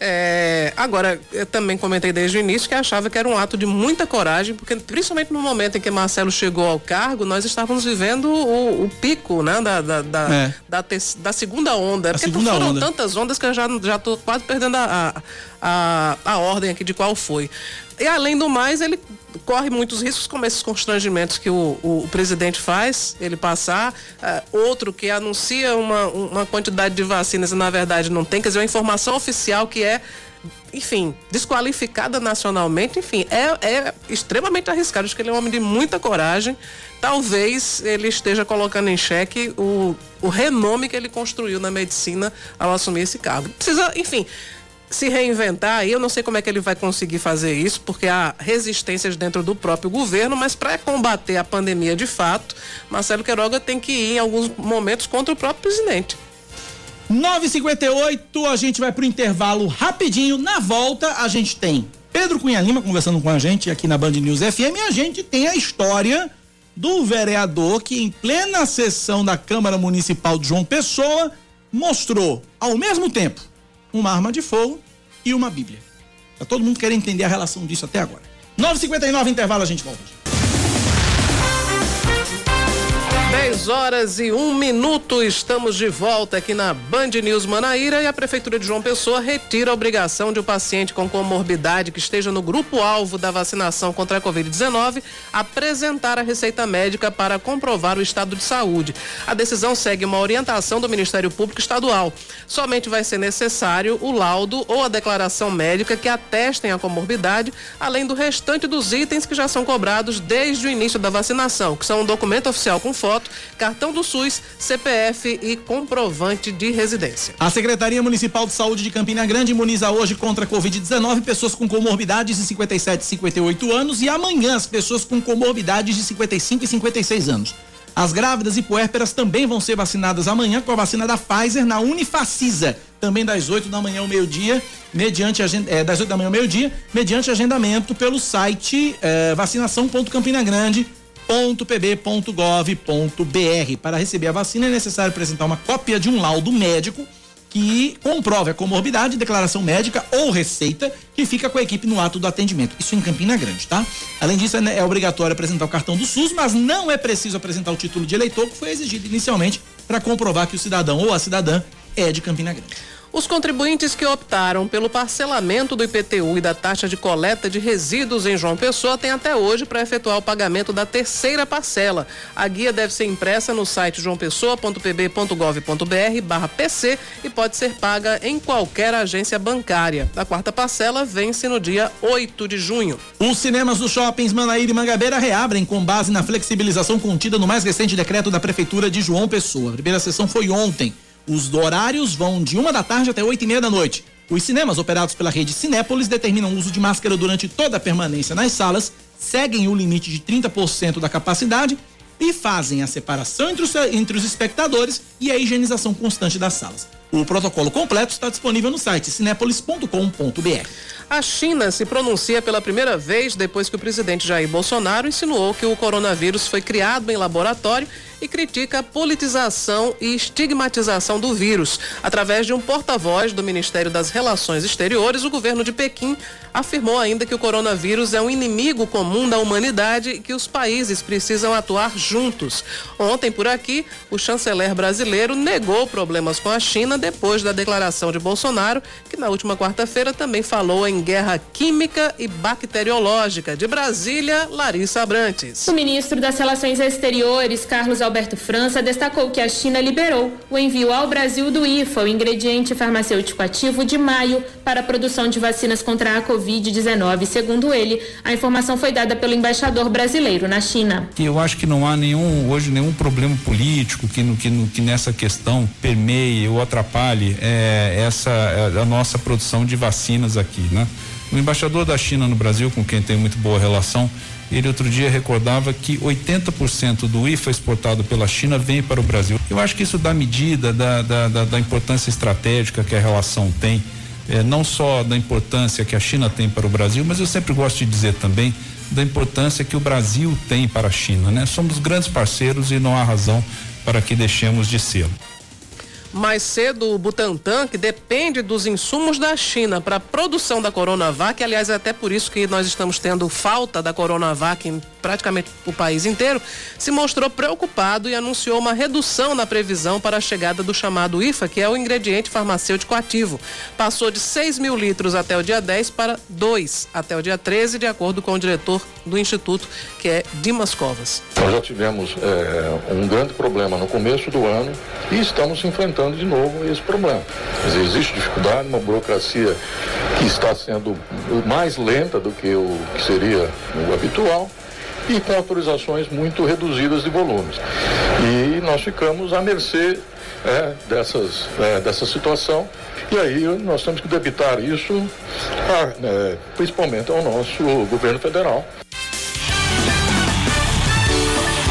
Speaker 3: É, agora, eu também comentei desde o início que achava que era um ato de muita coragem, porque principalmente no momento em que Marcelo chegou ao cargo, nós estávamos vivendo o, o pico né, da, da, da, é. da, te, da, segunda onda.
Speaker 2: A
Speaker 3: porque
Speaker 2: segunda
Speaker 3: foram
Speaker 2: onda.
Speaker 3: tantas ondas que eu já, já tô quase perdendo a, a, a ordem aqui de qual foi. E além do mais, ele corre muitos riscos, como esses constrangimentos que o, o, o presidente faz, ele passar. Uh, outro que anuncia uma, uma quantidade de vacinas e na verdade não tem, quer dizer, uma informação oficial que é enfim, desqualificada nacionalmente, enfim, é, é extremamente arriscado. Acho que ele é um homem de muita coragem. Talvez ele esteja colocando em xeque o, o renome que ele construiu na medicina ao assumir esse cargo. Precisa, enfim, se reinventar, eu não sei como é que ele vai conseguir fazer isso, porque há resistências dentro do próprio governo, mas para combater a pandemia de fato, Marcelo Queiroga tem que ir em alguns momentos contra o próprio presidente.
Speaker 2: 958, a gente vai pro intervalo rapidinho. Na volta, a gente tem Pedro Cunha Lima conversando com a gente aqui na Band News FM e a gente tem a história do vereador que, em plena sessão da Câmara Municipal de João Pessoa, mostrou, ao mesmo tempo, uma arma de fogo e uma Bíblia. Tá todo mundo querendo entender a relação disso até agora. 9h59, intervalo, a gente volta.
Speaker 3: 10 horas e um minuto, estamos de volta aqui na Band News Manaíra e a Prefeitura de João Pessoa retira a obrigação de o um paciente com comorbidade que esteja no grupo-alvo da vacinação contra a Covid-19 apresentar a receita médica para comprovar o estado de saúde. A decisão segue uma orientação do Ministério Público Estadual. Somente vai ser necessário o laudo ou a declaração médica que atestem a comorbidade, além do restante dos itens que já são cobrados desde o início da vacinação, que são um documento oficial com foto foto, cartão do SUS, CPF e comprovante de residência.
Speaker 2: A Secretaria Municipal de Saúde de Campina Grande imuniza hoje contra a Covid-19 pessoas com comorbidades de 57 e 58 anos e amanhã as pessoas com comorbidades de 55 e 56 anos. As grávidas e puérperas também vão ser vacinadas amanhã com a vacina da Pfizer na Unifacisa, também das 8 da manhã ao meio-dia, mediante é, das 8 da manhã ao meio-dia, mediante agendamento pelo site é, vacinação.campinagrande.com www.pb.gov.br. Para receber a vacina é necessário apresentar uma cópia de um laudo médico que comprove a comorbidade, declaração médica ou receita que fica com a equipe no ato do atendimento. Isso em Campina Grande, tá? Além disso, é, é obrigatório apresentar o cartão do SUS, mas não é preciso apresentar o título de eleitor que foi exigido inicialmente para comprovar que o cidadão ou a cidadã é de Campina Grande.
Speaker 3: Os contribuintes que optaram pelo parcelamento do IPTU e da taxa de coleta de resíduos em João Pessoa têm até hoje para efetuar o pagamento da terceira parcela. A guia deve ser impressa no site joaopessoa.pb.gov.br barra PC e pode ser paga em qualquer agência bancária. A quarta parcela vence no dia 8 de junho.
Speaker 2: Os cinemas dos shoppings Manaíra e Mangabeira reabrem com base na flexibilização contida no mais recente decreto da Prefeitura de João Pessoa. A primeira sessão foi ontem. Os horários vão de uma da tarde até oito e meia da noite. Os cinemas operados pela rede Cinépolis determinam o uso de máscara durante toda a permanência nas salas, seguem o limite de 30% da capacidade e fazem a separação entre os, entre os espectadores e a higienização constante das salas. O protocolo completo está disponível no site cinepolis.com.br.
Speaker 3: A China se pronuncia pela primeira vez depois que o presidente Jair Bolsonaro insinuou que o coronavírus foi criado em laboratório e critica a politização e estigmatização do vírus. Através de um porta-voz do Ministério das Relações Exteriores, o governo de Pequim afirmou ainda que o coronavírus é um inimigo comum da humanidade e que os países precisam atuar juntos. Ontem, por aqui, o chanceler brasileiro negou problemas com a China depois da declaração de Bolsonaro, que na última quarta-feira também falou em guerra química e bacteriológica. De Brasília, Larissa Abrantes.
Speaker 13: O ministro das Relações Exteriores, Carlos Alberto França destacou que a China liberou o envio ao Brasil do IFA, o ingrediente farmacêutico ativo de maio, para a produção de vacinas contra a Covid-19. Segundo ele, a informação foi dada pelo embaixador brasileiro na China.
Speaker 14: Eu acho que não há nenhum hoje nenhum problema político que, no, que, no, que nessa questão permeie ou atrapalhe é, essa é, a nossa produção de vacinas aqui, né? O embaixador da China no Brasil, com quem tem muito boa relação, ele outro dia recordava que 80% do IFA exportado pela China vem para o Brasil. Eu acho que isso dá medida da, da, da, da importância estratégica que a relação tem, eh, não só da importância que a China tem para o Brasil, mas eu sempre gosto de dizer também da importância que o Brasil tem para a China, né? Somos grandes parceiros e não há razão para que deixemos de ser.
Speaker 3: Mais cedo, o Butantan, que depende dos insumos da China para a produção da Coronavac, aliás, é até por isso que nós estamos tendo falta da Coronavac em praticamente o país inteiro, se mostrou preocupado e anunciou uma redução na previsão para a chegada do chamado IFA, que é o ingrediente farmacêutico ativo. Passou de 6 mil litros até o dia 10 para 2 até o dia 13, de acordo com o diretor do Instituto, que é Dimas Covas.
Speaker 15: Nós já tivemos é, um grande problema no começo do ano e estamos enfrentando enfrentando de novo esse problema. Dizer, existe dificuldade, uma burocracia que está sendo mais lenta do que o que seria o habitual e com autorizações muito reduzidas de volumes. E nós ficamos à mercê é, dessas, é, dessa situação. E aí nós temos que debitar isso a, é, principalmente ao nosso governo federal.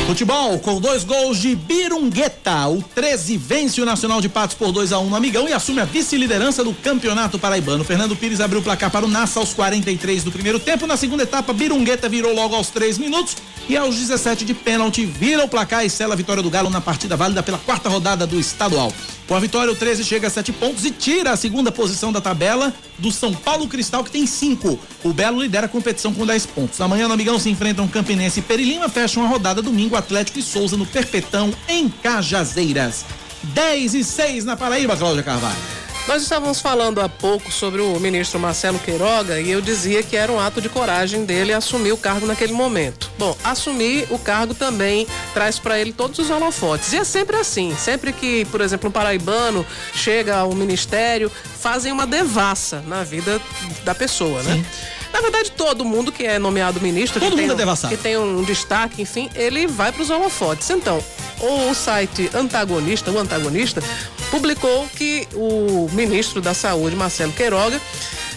Speaker 2: Futebol com dois gols de Birungueta. O 13 vence o Nacional de Patos por 2 a 1 um no Amigão e assume a vice-liderança do Campeonato Paraibano. Fernando Pires abriu o placar para o Nassa aos 43 do primeiro tempo. Na segunda etapa, Birungueta virou logo aos 3 minutos e aos 17 de pênalti vira o placar e sela a vitória do Galo na partida válida pela quarta rodada do estadual. Com a vitória, o 13 chega a 7 pontos e tira a segunda posição da tabela do São Paulo Cristal, que tem 5. O Belo lidera a competição com 10 pontos. Amanhã no Amigão se enfrentam Campinense e Perilima, fecham a rodada domingo Atlético e Souza no Perpetão, em Cajazeiras. 10 e 6 na Paraíba, Cláudia Carvalho.
Speaker 3: Nós estávamos falando há pouco sobre o ministro Marcelo Queiroga e eu dizia que era um ato de coragem dele assumir o cargo naquele momento. Bom, assumir o cargo também traz para ele todos os holofotes. E é sempre assim, sempre que, por exemplo, um paraibano chega ao ministério, fazem uma devassa na vida da pessoa, né? Sim. Na verdade, todo mundo que é nomeado ministro,
Speaker 2: todo
Speaker 3: que,
Speaker 2: mundo
Speaker 3: tem,
Speaker 2: é
Speaker 3: um, que tem um destaque, enfim, ele vai para os holofotes. Então, o site antagonista, o antagonista, publicou que o ministro da Saúde, Marcelo Queiroga,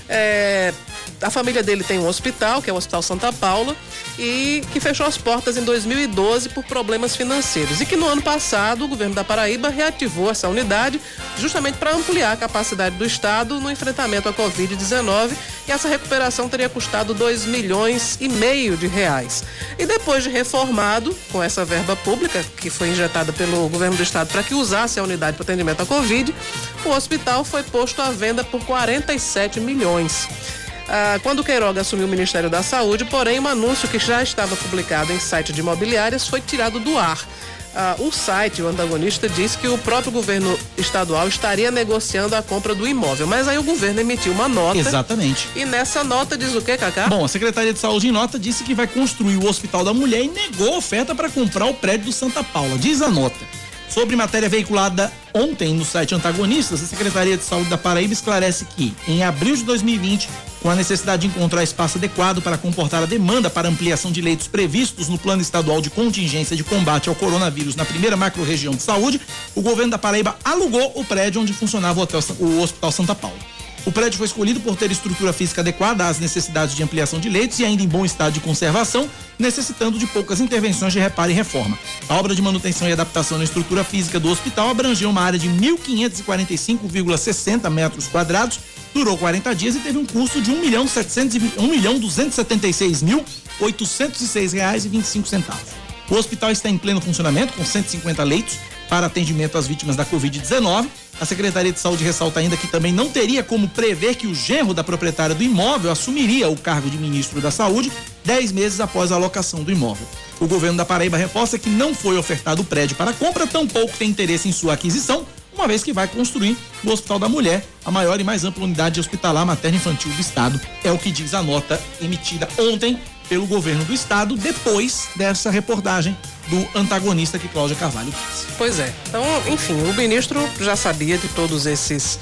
Speaker 3: é, a família dele tem um hospital, que é o Hospital Santa Paula, e que fechou as portas em 2012 por problemas financeiros. E que no ano passado o governo da Paraíba reativou essa unidade justamente para ampliar a capacidade do Estado no enfrentamento à Covid-19. E essa recuperação teria custado 2 milhões e meio de reais. E depois de reformado, com essa verba pública que foi injetada pelo governo do Estado para que usasse a unidade para atendimento à Covid, o hospital foi posto à venda por 47 milhões ah, quando Queiroga assumiu o Ministério da Saúde, porém, um anúncio que já estava publicado em site de imobiliárias foi tirado do ar. Ah, o site, o antagonista, disse que o próprio governo estadual estaria negociando a compra do imóvel. Mas aí o governo emitiu uma nota.
Speaker 2: Exatamente.
Speaker 3: E nessa nota diz o quê, Cacá?
Speaker 2: Bom, a Secretaria de Saúde em nota disse que vai construir o Hospital da Mulher e negou a oferta para comprar o prédio do Santa Paula. Diz a nota. Sobre matéria veiculada ontem no site Antagonistas, a Secretaria de Saúde da Paraíba esclarece que, em abril de 2020, com a necessidade de encontrar espaço adequado para comportar a demanda para ampliação de leitos previstos no Plano Estadual de Contingência de Combate ao Coronavírus na primeira macro-região de saúde, o governo da Paraíba alugou o prédio onde funcionava o, o Hospital Santa Paula. O prédio foi escolhido por ter estrutura física adequada às necessidades de ampliação de leitos e ainda em bom estado de conservação, necessitando de poucas intervenções de reparo e reforma. A obra de manutenção e adaptação na estrutura física do hospital abrangeu uma área de 1.545,60 metros quadrados, durou 40 dias e teve um custo de 1 milhão 700 1 milhão 276 mil 806 reais e 25 centavos. O hospital está em pleno funcionamento com 150 leitos para atendimento às vítimas da Covid-19 a Secretaria de Saúde ressalta ainda que também não teria como prever que o genro da proprietária do imóvel assumiria o cargo de ministro da Saúde dez meses após a alocação do imóvel. O governo da Paraíba reforça que não foi ofertado o prédio para compra, tampouco tem interesse em sua aquisição, uma vez que vai construir o Hospital da Mulher, a maior e mais ampla unidade hospitalar materno-infantil do estado. É o que diz a nota emitida ontem pelo governo do estado depois dessa reportagem do antagonista que Cláudia Carvalho fez.
Speaker 3: Pois é. Então, enfim, o ministro já sabia de todos esses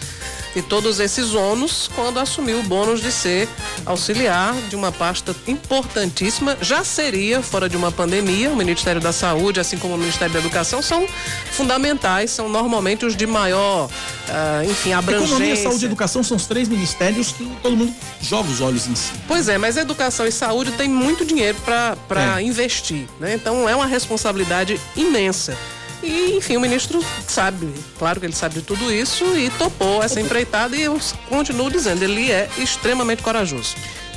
Speaker 3: de todos esses ônus quando assumiu o bônus de ser auxiliar de uma pasta importantíssima. Já seria fora de uma pandemia. O Ministério da Saúde, assim como o Ministério da Educação, são fundamentais, são normalmente os de maior, uh, enfim, abrangência.
Speaker 2: Economia, saúde e educação são os três ministérios que todo mundo joga os olhos em si.
Speaker 3: Pois é, mas educação e saúde tem muito dinheiro para é. investir, né? Então é uma responsabilidade imensa. E, enfim, o ministro sabe, claro que ele sabe de tudo isso e topou essa empreitada e eu continuo dizendo, ele é extremamente corajoso.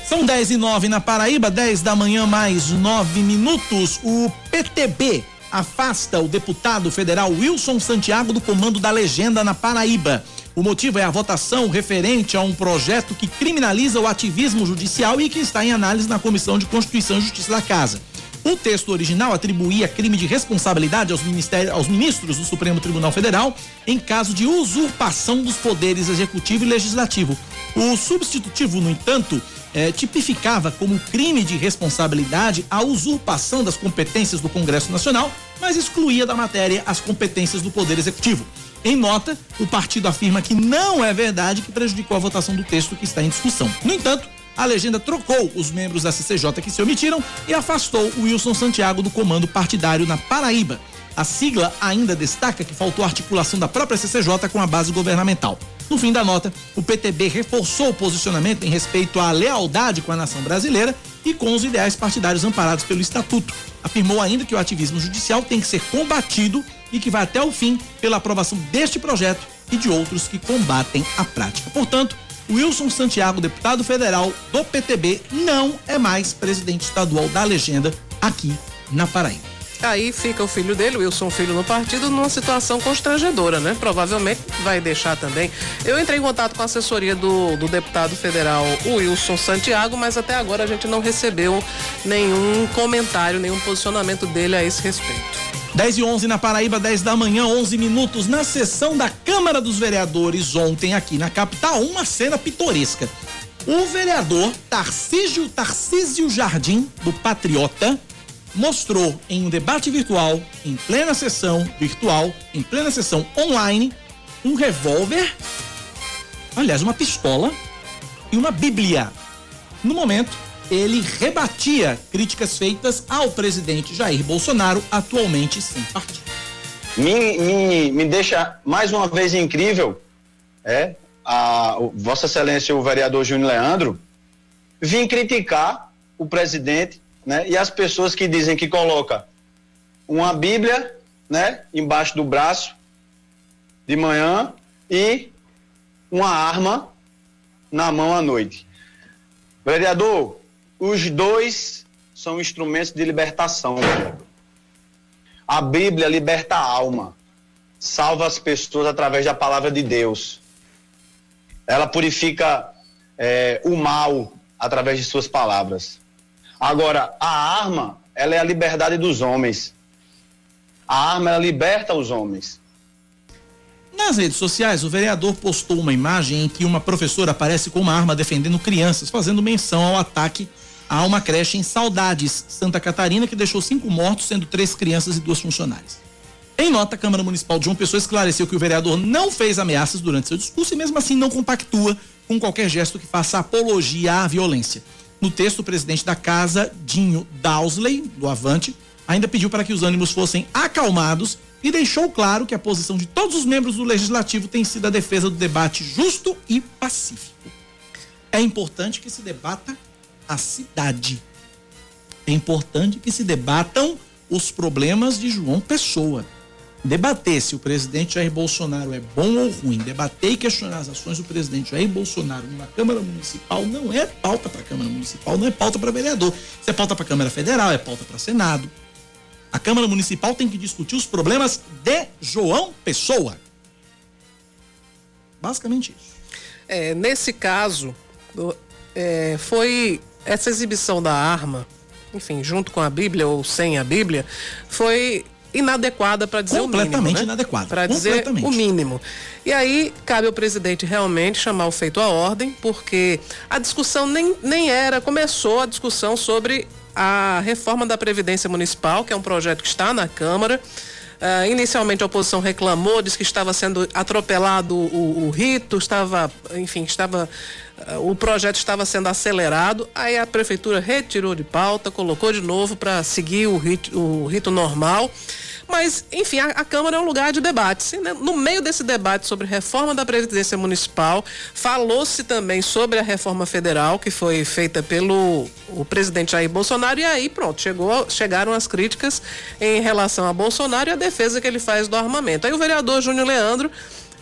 Speaker 2: São 10 e 9 na Paraíba, 10 da manhã, mais 9 minutos. O PTB afasta o deputado federal Wilson Santiago do comando da legenda na Paraíba. O motivo é a votação referente a um projeto que criminaliza o ativismo judicial e que está em análise na Comissão de Constituição e Justiça da Casa. O texto original atribuía crime de responsabilidade aos, aos ministros do Supremo Tribunal Federal em caso de usurpação dos poderes executivo e legislativo. O substitutivo, no entanto, eh, tipificava como crime de responsabilidade a usurpação das competências do Congresso Nacional, mas excluía da matéria as competências do Poder Executivo. Em nota, o partido afirma que não é verdade que prejudicou a votação do texto que está em discussão. No entanto, a legenda trocou os membros da CCJ que se omitiram e afastou Wilson Santiago do comando partidário na Paraíba. A sigla ainda destaca que faltou articulação da própria CCJ com a base governamental. No fim da nota, o PTB reforçou o posicionamento em respeito à lealdade com a nação brasileira e com os ideais partidários amparados pelo Estatuto. Afirmou ainda que o ativismo judicial tem que ser combatido e que vai até o fim pela aprovação deste projeto e de outros que combatem a prática. Portanto, Wilson Santiago, deputado federal do PTB, não é mais presidente estadual da legenda aqui na Paraíba.
Speaker 3: Aí fica o filho dele, Wilson Filho, no partido, numa situação constrangedora, né? Provavelmente vai deixar também. Eu entrei em contato com a assessoria do, do deputado federal Wilson Santiago, mas até agora a gente não recebeu nenhum comentário, nenhum posicionamento dele a esse respeito.
Speaker 2: 10 e 11 na Paraíba, 10 da manhã, 11 minutos. Na sessão da Câmara dos Vereadores, ontem aqui na capital, uma cena pitoresca. O vereador Tarcísio Tarcísio Jardim, do Patriota, mostrou em um debate virtual, em plena sessão virtual, em plena sessão online, um revólver, aliás, uma pistola e uma bíblia. No momento, ele rebatia críticas feitas ao presidente Jair Bolsonaro, atualmente sem partido.
Speaker 16: Me, me, me deixa mais uma vez incrível, é, a, Vossa Excelência, o vereador Júnior Leandro, vir criticar o presidente né, e as pessoas que dizem que coloca uma Bíblia né, embaixo do braço de manhã e uma arma na mão à noite. Vereador, os dois são instrumentos de libertação. A Bíblia liberta a alma, salva as pessoas através da palavra de Deus. Ela purifica é, o mal através de suas palavras. Agora, a arma, ela é a liberdade dos homens. A arma, ela liberta os homens.
Speaker 2: Nas redes sociais, o vereador postou uma imagem em que uma professora aparece com uma arma defendendo crianças, fazendo menção ao ataque Há uma creche em Saudades, Santa Catarina, que deixou cinco mortos, sendo três crianças e duas funcionárias. Em nota, a Câmara Municipal de João Pessoa esclareceu que o vereador não fez ameaças durante seu discurso e, mesmo assim, não compactua com qualquer gesto que faça apologia à violência. No texto, o presidente da casa, Dinho Dowsley, do Avante, ainda pediu para que os ânimos fossem acalmados e deixou claro que a posição de todos os membros do legislativo tem sido a defesa do debate justo e pacífico. É importante que se debata a cidade. É importante que se debatam os problemas de João Pessoa. Debater se o presidente Jair Bolsonaro é bom ou ruim, debater e questionar as ações do presidente Jair Bolsonaro numa Câmara Municipal não é pauta para a Câmara Municipal, não é pauta para vereador. Isso é pauta para a Câmara Federal, é pauta para Senado. A Câmara Municipal tem que discutir os problemas de João Pessoa. Basicamente isso.
Speaker 3: É, nesse caso, é, foi essa exibição da arma, enfim, junto com a Bíblia ou sem a Bíblia, foi inadequada para dizer o mínimo.
Speaker 2: Completamente
Speaker 3: né?
Speaker 2: inadequada.
Speaker 3: Para dizer o mínimo. E aí cabe ao presidente realmente chamar o feito à ordem, porque a discussão nem, nem era, começou a discussão sobre a reforma da Previdência Municipal, que é um projeto que está na Câmara. Uh, inicialmente a oposição reclamou, disse que estava sendo atropelado o, o rito, estava, enfim, estava o projeto estava sendo acelerado. Aí a prefeitura retirou de pauta, colocou de novo para seguir o rito, o rito normal. Mas, enfim, a, a Câmara é um lugar de debate. Né? No meio desse debate sobre reforma da Previdência Municipal, falou-se também sobre a reforma federal, que foi feita pelo o presidente Jair Bolsonaro, e aí pronto, chegou, chegaram as críticas em relação a Bolsonaro e a defesa que ele faz do armamento. Aí o vereador Júnior Leandro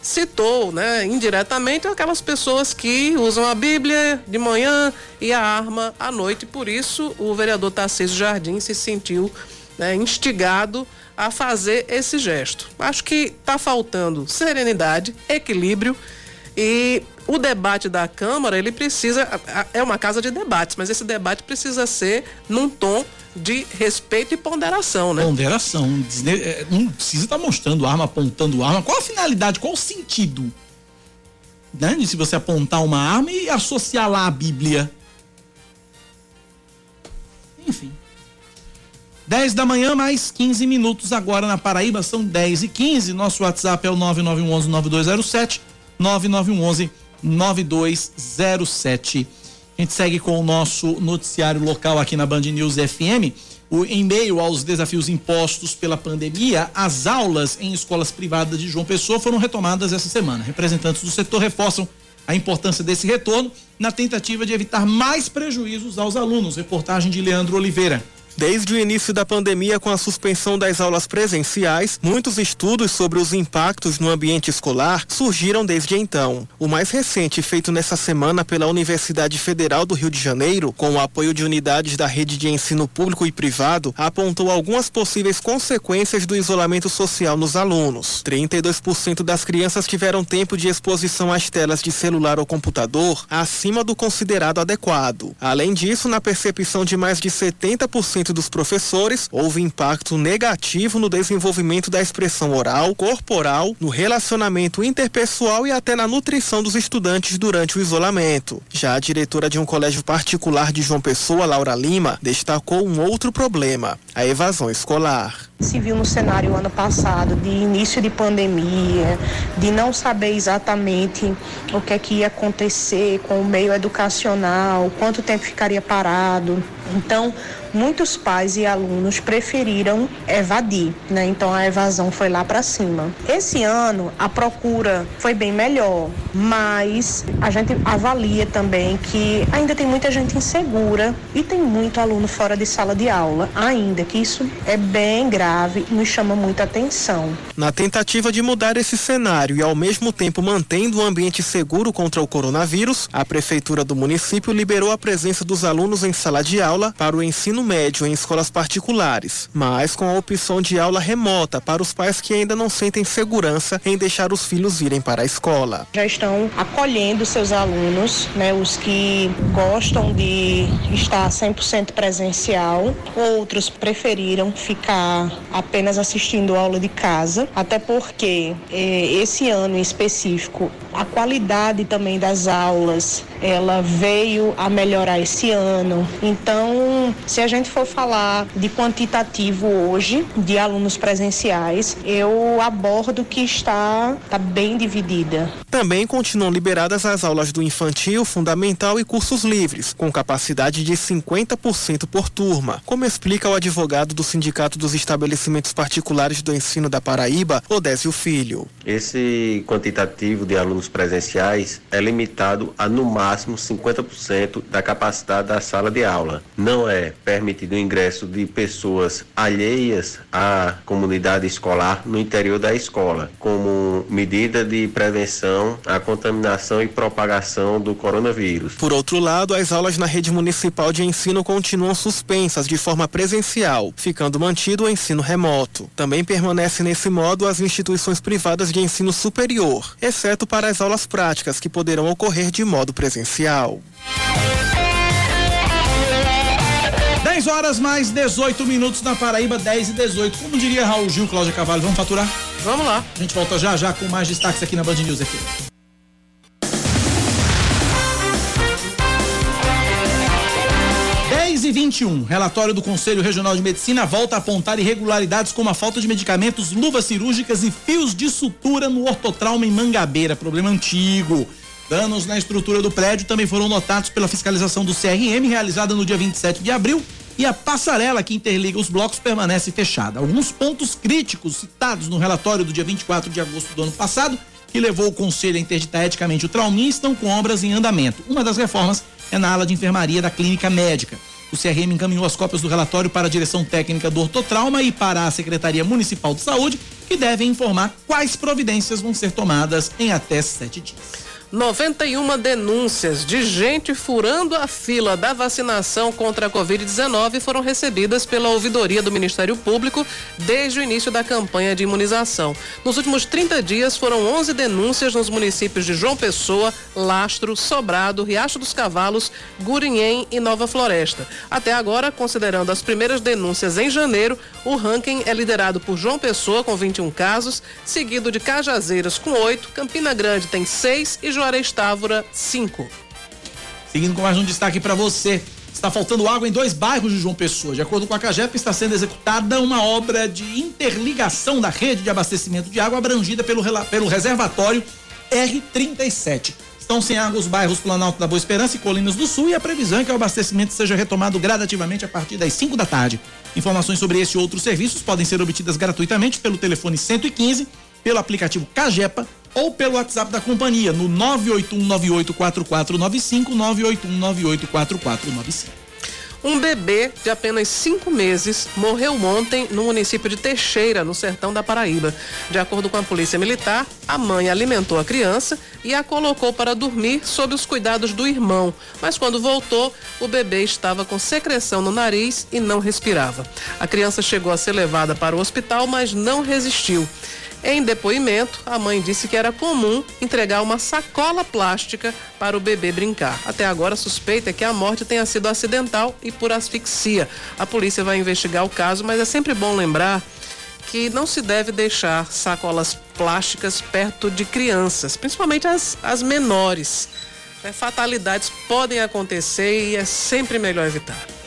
Speaker 3: citou, né, indiretamente aquelas pessoas que usam a Bíblia de manhã e a arma à noite. Por isso, o vereador Tarcísio Jardim se sentiu né, instigado a fazer esse gesto. Acho que está faltando serenidade, equilíbrio e o debate da Câmara, ele precisa. É uma casa de debates, mas esse debate precisa ser num tom de respeito e ponderação, né?
Speaker 2: Ponderação. É, não precisa estar tá mostrando arma, apontando arma. Qual a finalidade, qual o sentido? Né? Se você apontar uma arma e associar lá a Bíblia. Enfim. 10 da manhã, mais 15 minutos agora na Paraíba, são 10 e 15. Nosso WhatsApp é o 9911-9207, 9911-9207. A gente segue com o nosso noticiário local aqui na Band News FM. O, em meio aos desafios impostos pela pandemia, as aulas em escolas privadas de João Pessoa foram retomadas essa semana. Representantes do setor reforçam a importância desse retorno na tentativa de evitar mais prejuízos aos alunos. Reportagem de Leandro Oliveira.
Speaker 17: Desde o início da pandemia, com a suspensão das aulas presenciais, muitos estudos sobre os impactos no ambiente escolar surgiram desde então. O mais recente, feito nessa semana pela Universidade Federal do Rio de Janeiro, com o apoio de unidades da rede de ensino público e privado, apontou algumas possíveis consequências do isolamento social nos alunos. 32% das crianças tiveram tempo de exposição às telas de celular ou computador acima do considerado adequado. Além disso, na percepção de mais de 70% dos professores, houve impacto negativo no desenvolvimento da expressão oral, corporal, no relacionamento interpessoal e até na nutrição dos estudantes durante o isolamento. Já a diretora de um colégio particular de João Pessoa, Laura Lima, destacou um outro problema: a evasão escolar
Speaker 18: se viu no cenário ano passado de início de pandemia, de não saber exatamente o que é que ia acontecer com o meio educacional, quanto tempo ficaria parado. Então, muitos pais e alunos preferiram evadir, né? Então a evasão foi lá para cima. Esse ano a procura foi bem melhor, mas a gente avalia também que ainda tem muita gente insegura e tem muito aluno fora de sala de aula, ainda que isso é bem grave e nos chama muita atenção.
Speaker 17: Na tentativa de mudar esse cenário e ao mesmo tempo mantendo um ambiente seguro contra o coronavírus, a prefeitura do município liberou a presença dos alunos em sala de aula para o ensino ensino médio em escolas particulares, mas com a opção de aula remota para os pais que ainda não sentem segurança em deixar os filhos irem para a escola.
Speaker 18: Já estão acolhendo seus alunos, né, os que gostam de estar 100% presencial, outros preferiram ficar apenas assistindo aula de casa, até porque eh, esse ano em específico a qualidade também das aulas ela veio a melhorar esse ano. Então, se a gente for falar de quantitativo hoje de alunos presenciais, eu abordo que está, está bem dividida.
Speaker 17: Também continuam liberadas as aulas do infantil, fundamental e cursos livres, com capacidade de 50% por turma, como explica o advogado do Sindicato dos Estabelecimentos Particulares do Ensino da Paraíba, Odésio Filho.
Speaker 19: Esse quantitativo de alunos presenciais é limitado a no máximo 50% da capacidade da sala de aula. Não é permitido o ingresso de pessoas alheias à comunidade escolar no interior da escola, como medida de prevenção à contaminação e propagação do coronavírus.
Speaker 17: Por outro lado, as aulas na rede municipal de ensino continuam suspensas de forma presencial, ficando mantido o ensino remoto. Também permanece nesse modo as instituições privadas de ensino superior, exceto para as aulas práticas que poderão ocorrer de modo presencial.
Speaker 2: 10 horas mais 18 minutos na Paraíba, 10 e 18. Como diria Raul Gil, Cláudia Cavalho, vamos faturar?
Speaker 3: Vamos lá.
Speaker 2: A gente volta já já com mais destaques aqui na Band News aqui. e 21. Relatório do Conselho Regional de Medicina volta a apontar irregularidades como a falta de medicamentos, luvas cirúrgicas e fios de sutura no ortotrauma em Mangabeira. Problema antigo. Danos na estrutura do prédio também foram notados pela fiscalização do CRM, realizada no dia 27 de abril, e a passarela que interliga os blocos permanece fechada. Alguns pontos críticos citados no relatório do dia 24 de agosto do ano passado, que levou o Conselho a interditar eticamente o trauminha, estão com obras em andamento. Uma das reformas é na ala de enfermaria da clínica médica. O CRM encaminhou as cópias do relatório para a direção técnica do ortotrauma e para a Secretaria Municipal de Saúde, que devem informar quais providências vão ser tomadas em até sete dias.
Speaker 3: 91 denúncias de gente furando a fila da vacinação contra a Covid-19 foram recebidas pela ouvidoria do Ministério Público desde o início da campanha de imunização. Nos últimos 30 dias foram 11 denúncias nos municípios de João Pessoa, Lastro, Sobrado, Riacho dos Cavalos, Gurinhém e Nova Floresta. Até agora, considerando as primeiras denúncias em janeiro, o ranking é liderado por João Pessoa com 21 casos, seguido de Cajazeiras com 8, Campina Grande tem 6 e Juarez Távora, 5.
Speaker 2: Seguindo com mais um destaque para você. Está faltando água em dois bairros de João Pessoa. De acordo com a Cagepa, está sendo executada uma obra de interligação da rede de abastecimento de água abrangida pelo, pelo reservatório R37. Estão sem água os bairros Planalto da Boa Esperança e Colinas do Sul e a previsão é que o abastecimento seja retomado gradativamente a partir das 5 da tarde. Informações sobre esse e outros serviços podem ser obtidas gratuitamente pelo telefone 115, pelo aplicativo Cagepa ou pelo WhatsApp da companhia no 981984495, 981984495.
Speaker 3: Um bebê de apenas cinco meses morreu ontem no município de Teixeira, no sertão da Paraíba. De acordo com a Polícia Militar, a mãe alimentou a criança e a colocou para dormir sob os cuidados do irmão. Mas quando voltou, o bebê estava com secreção no nariz e não respirava. A criança chegou a ser levada para o hospital, mas não resistiu. Em depoimento, a mãe disse que era comum entregar uma sacola plástica para o bebê brincar. Até agora, a suspeita é que a morte tenha sido acidental e por asfixia. A polícia vai investigar o caso, mas é sempre bom lembrar que não se deve deixar sacolas plásticas perto de crianças, principalmente as, as menores. É, fatalidades podem acontecer e é sempre melhor evitar.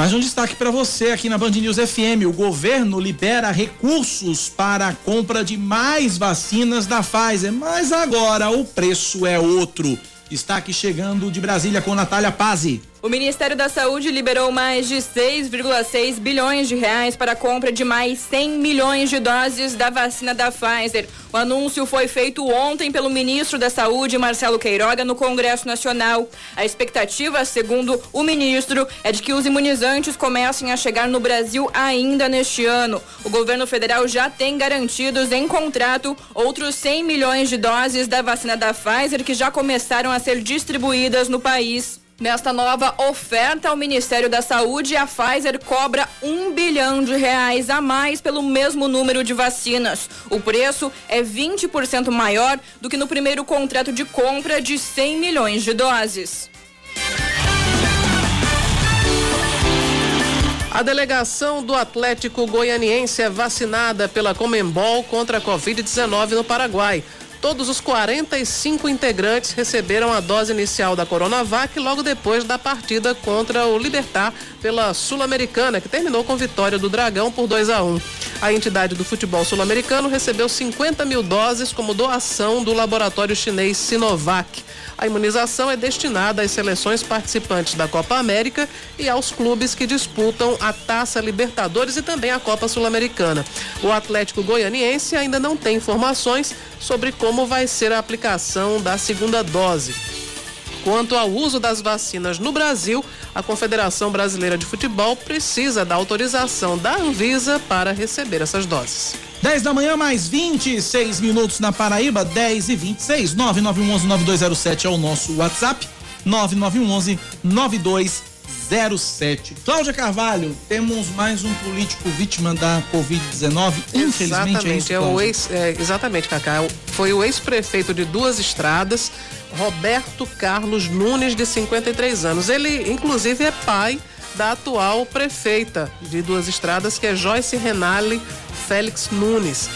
Speaker 2: Mais um destaque para você aqui na Band News FM. O governo libera recursos para a compra de mais vacinas da Pfizer, mas agora o preço é outro. Está aqui chegando de Brasília com Natália Pazzi.
Speaker 20: O Ministério da Saúde liberou mais de 6,6 bilhões de reais para a compra de mais 100 milhões de doses da vacina da Pfizer. O anúncio foi feito ontem pelo ministro da Saúde, Marcelo Queiroga, no Congresso Nacional. A expectativa, segundo o ministro, é de que os imunizantes comecem a chegar no Brasil ainda neste ano. O governo federal já tem garantidos em contrato outros 100 milhões de doses da vacina da Pfizer que já começaram a ser distribuídas no país. Nesta nova oferta ao Ministério da Saúde, a Pfizer cobra um bilhão de reais a mais pelo mesmo número de vacinas. O preço é 20% maior do que no primeiro contrato de compra de 100 milhões de doses.
Speaker 3: A delegação do Atlético Goianiense é vacinada pela Comembol contra a Covid-19 no Paraguai. Todos os 45 integrantes receberam a dose inicial da Coronavac logo depois da partida contra o Libertar pela Sul-Americana, que terminou com vitória do Dragão por 2 a 1. A entidade do futebol sul-americano recebeu 50 mil doses como doação do laboratório chinês Sinovac. A imunização é destinada às seleções participantes da Copa América e aos clubes que disputam a Taça Libertadores e também a Copa Sul-Americana. O Atlético Goianiense ainda não tem informações sobre como vai ser a aplicação da segunda dose. Quanto ao uso das vacinas no Brasil, a Confederação Brasileira de Futebol precisa da autorização da Anvisa para receber essas doses.
Speaker 2: 10 da manhã, mais 26 minutos na Paraíba, 10 e 26. 9911-9207 é o nosso WhatsApp. 9911-9207. Cláudia Carvalho, temos mais um político vítima da Covid-19. Infelizmente
Speaker 3: exatamente,
Speaker 2: é isso.
Speaker 3: É o ex, é, exatamente, Cacá. Foi o ex-prefeito de Duas Estradas, Roberto Carlos Nunes, de 53 anos. Ele, inclusive, é pai da atual prefeita de Duas Estradas, que é Joyce Renale Félix Nunes.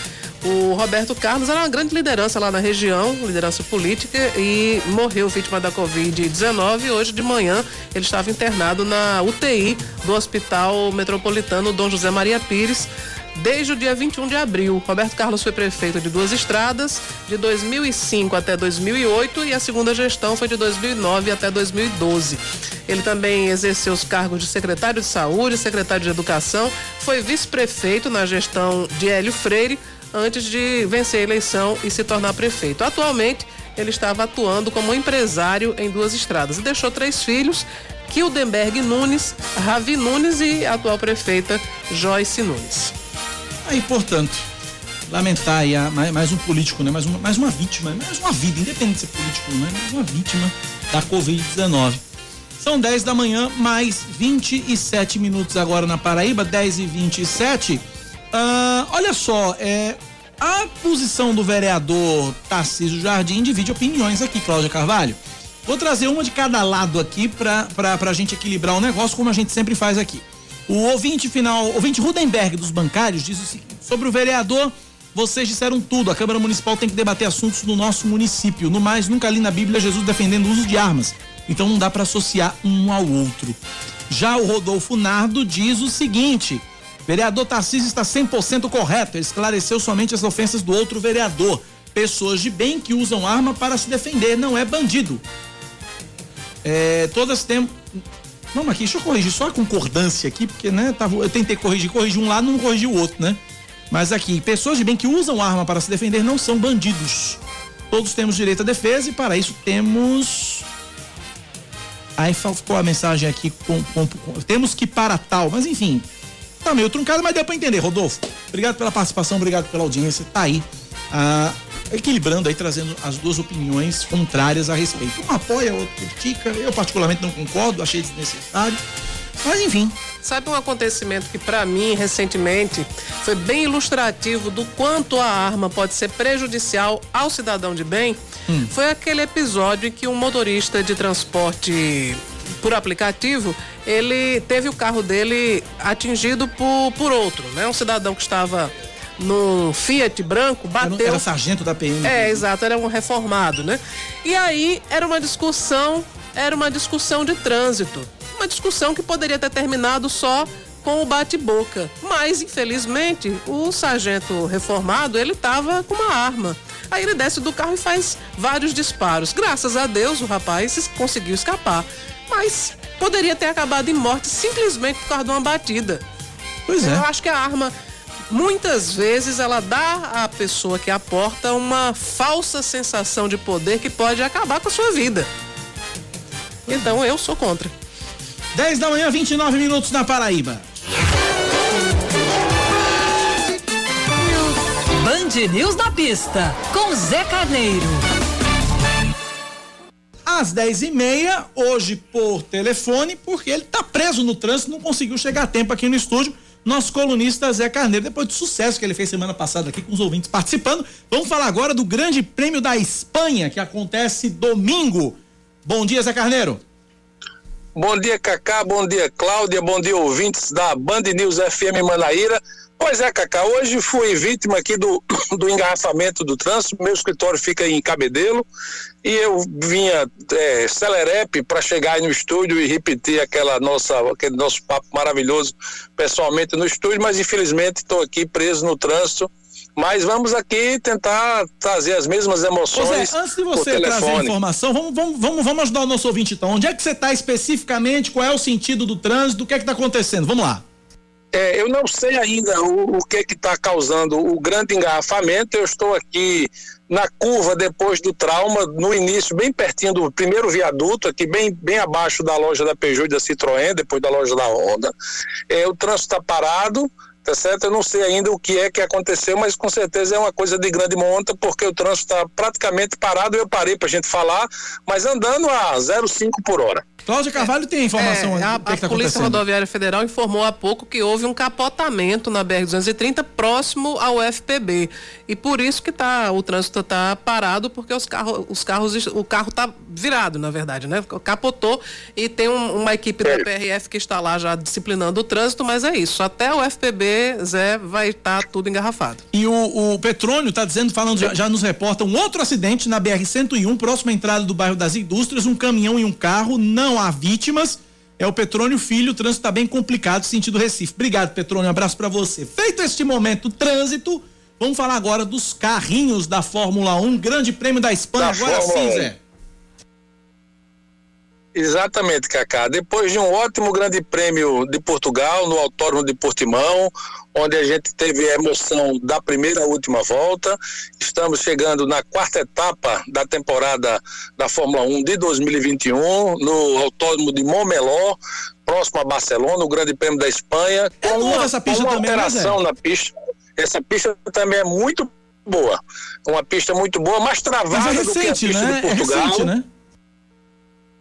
Speaker 3: O Roberto Carlos era uma grande liderança lá na região, liderança política, e morreu vítima da Covid-19. Hoje de manhã ele estava internado na UTI do Hospital Metropolitano Dom José Maria Pires desde o dia 21 de abril. Roberto Carlos foi prefeito de Duas Estradas de 2005 até 2008 e a segunda gestão foi de 2009 até 2012. Ele também exerceu os cargos de secretário de Saúde, secretário de Educação, foi vice-prefeito na gestão de Hélio Freire antes de vencer a eleição e se tornar prefeito. Atualmente, ele estava atuando como empresário em duas estradas e deixou três filhos, Kildenberg Nunes, Ravi Nunes e a atual prefeita Joyce Nunes.
Speaker 2: Aí, portanto, lamentar aí mais, um político, né? Mais uma, mais uma vítima, mais uma vida, independente de ser político, né? Mais uma vítima da Covid-19. São 10 da manhã, mais 27 minutos agora na Paraíba, 10 e 27. Uh, olha só, é, a posição do vereador Tarcísio Jardim divide opiniões aqui, Cláudia Carvalho. Vou trazer uma de cada lado aqui para a gente equilibrar o negócio, como a gente sempre faz aqui. O ouvinte final, ouvinte Rudenberg dos bancários diz o seguinte: sobre o vereador, vocês disseram tudo. A Câmara Municipal tem que debater assuntos do nosso município. No mais, nunca li na Bíblia Jesus defendendo o uso de armas. Então não dá para associar um ao outro. Já o Rodolfo Nardo diz o seguinte: Vereador Tarcísio está 100% correto. Esclareceu somente as ofensas do outro vereador. Pessoas de bem que usam arma para se defender, não é bandido. É, todas temos. Vamos aqui, deixa eu corrigir só a concordância aqui, porque, né, tava, eu tentei corrigir, corrigir um lado, não corrigi o outro, né? Mas aqui, pessoas de bem que usam arma para se defender não são bandidos. Todos temos direito à defesa e para isso temos. Aí ficou a mensagem aqui com, com, com, temos que para tal, mas enfim, Tá meio truncado, mas deu pra entender, Rodolfo. Obrigado pela participação, obrigado pela audiência. Tá aí. Ah, equilibrando aí, trazendo as duas opiniões contrárias a respeito. Um apoia, outro critica. Eu, particularmente, não concordo, achei desnecessário. Mas, enfim.
Speaker 3: Sabe um acontecimento que, para mim, recentemente, foi bem ilustrativo do quanto a arma pode ser prejudicial ao cidadão de bem? Hum. Foi aquele episódio em que um motorista de transporte por aplicativo, ele teve o carro dele atingido por, por outro, né? Um cidadão que estava num Fiat branco, bateu. Era,
Speaker 2: era sargento da PM.
Speaker 3: É, exato, era um reformado, né? E aí era uma discussão, era uma discussão de trânsito. Uma discussão que poderia ter terminado só com o bate-boca. Mas, infelizmente, o sargento reformado, ele estava com uma arma. Aí ele desce do carro e faz vários disparos. Graças a Deus, o rapaz conseguiu escapar mas poderia ter acabado em morte simplesmente por causa de uma batida.
Speaker 2: Pois é.
Speaker 3: Eu acho que a arma muitas vezes ela dá à pessoa que a porta uma falsa sensação de poder que pode acabar com a sua vida. Então eu sou contra.
Speaker 2: 10 da manhã, 29 minutos na Paraíba.
Speaker 1: Band News na pista, com Zé Carneiro
Speaker 2: às 10 e meia, hoje por telefone, porque ele está preso no trânsito, não conseguiu chegar a tempo aqui no estúdio. Nosso colunista Zé Carneiro, depois do sucesso que ele fez semana passada aqui com os ouvintes participando, vamos falar agora do Grande Prêmio da Espanha, que acontece domingo. Bom dia, Zé Carneiro.
Speaker 21: Bom dia, Cacá. Bom dia, Cláudia. Bom dia, ouvintes da Band News FM Manaíra. Pois é, Cacá, hoje fui vítima aqui do, do engarrafamento do trânsito, meu escritório fica em Cabedelo, e eu vinha é, celerepe para chegar no estúdio e repetir aquela nossa, aquele nosso papo maravilhoso pessoalmente no estúdio, mas infelizmente estou aqui preso no trânsito, mas vamos aqui tentar trazer as mesmas emoções.
Speaker 2: Pois é, antes de você trazer a informação, vamos, vamos, vamos, vamos ajudar o nosso ouvinte então. Onde é que você está especificamente? Qual é o sentido do trânsito? O que é que está acontecendo? Vamos lá.
Speaker 21: É, eu não sei ainda o, o que está causando o grande engarrafamento. Eu estou aqui na curva depois do trauma, no início, bem pertinho do primeiro viaduto, aqui bem, bem abaixo da loja da Peugeot e da Citroën, depois da loja da Honda. É, o trânsito está parado, tá certo? Eu não sei ainda o que é que aconteceu, mas com certeza é uma coisa de grande monta, porque o trânsito está praticamente parado. Eu parei para a gente falar, mas andando a 0,5 por hora.
Speaker 2: Cláudia Carvalho tem informação
Speaker 3: É, a,
Speaker 2: que
Speaker 3: a
Speaker 2: que tá
Speaker 3: Polícia. Rodoviária Federal informou há pouco que houve um capotamento na BR-230 próximo ao FPB. E por isso que tá, o trânsito está parado, porque os carros, os carros, o carro está virado, na verdade, né? Capotou e tem um- uma equipe da PRF que está lá já disciplinando o trânsito, mas é isso. Até o FPB, Zé, vai estar tudo engarrafado.
Speaker 2: E o, o Petrônio está dizendo, falando, já, já nos reporta um outro acidente na BR-101, próxima à entrada do bairro das Indústrias, um caminhão e um carro, não há vítimas. É o Petrônio Filho, o trânsito está bem complicado, sentido Recife. Obrigado, Petrônio, um abraço para você. Feito este momento trânsito, vamos falar agora dos carrinhos da Fórmula 1, Grande Prêmio da Espanha.
Speaker 21: Da
Speaker 2: agora
Speaker 21: Fórmula
Speaker 2: sim,
Speaker 21: 1.
Speaker 2: Zé.
Speaker 21: Exatamente, Cacá. Depois de um ótimo grande prêmio de Portugal, no Autódromo de Portimão, onde a gente teve a emoção da primeira à última volta, estamos chegando na quarta etapa da temporada da Fórmula 1 de 2021, no Autódromo de Montmeló, próximo a Barcelona, o Grande Prêmio da Espanha, com
Speaker 2: nova
Speaker 21: uma,
Speaker 2: essa pista
Speaker 21: uma
Speaker 2: também, né,
Speaker 21: alteração
Speaker 2: Zé?
Speaker 21: na pista. Essa pista também é muito boa. Uma pista muito boa, mais travada
Speaker 2: Mas é
Speaker 21: do que a
Speaker 2: recente,
Speaker 21: pista
Speaker 2: né?
Speaker 21: de
Speaker 2: É
Speaker 21: Portugal.
Speaker 2: recente, né?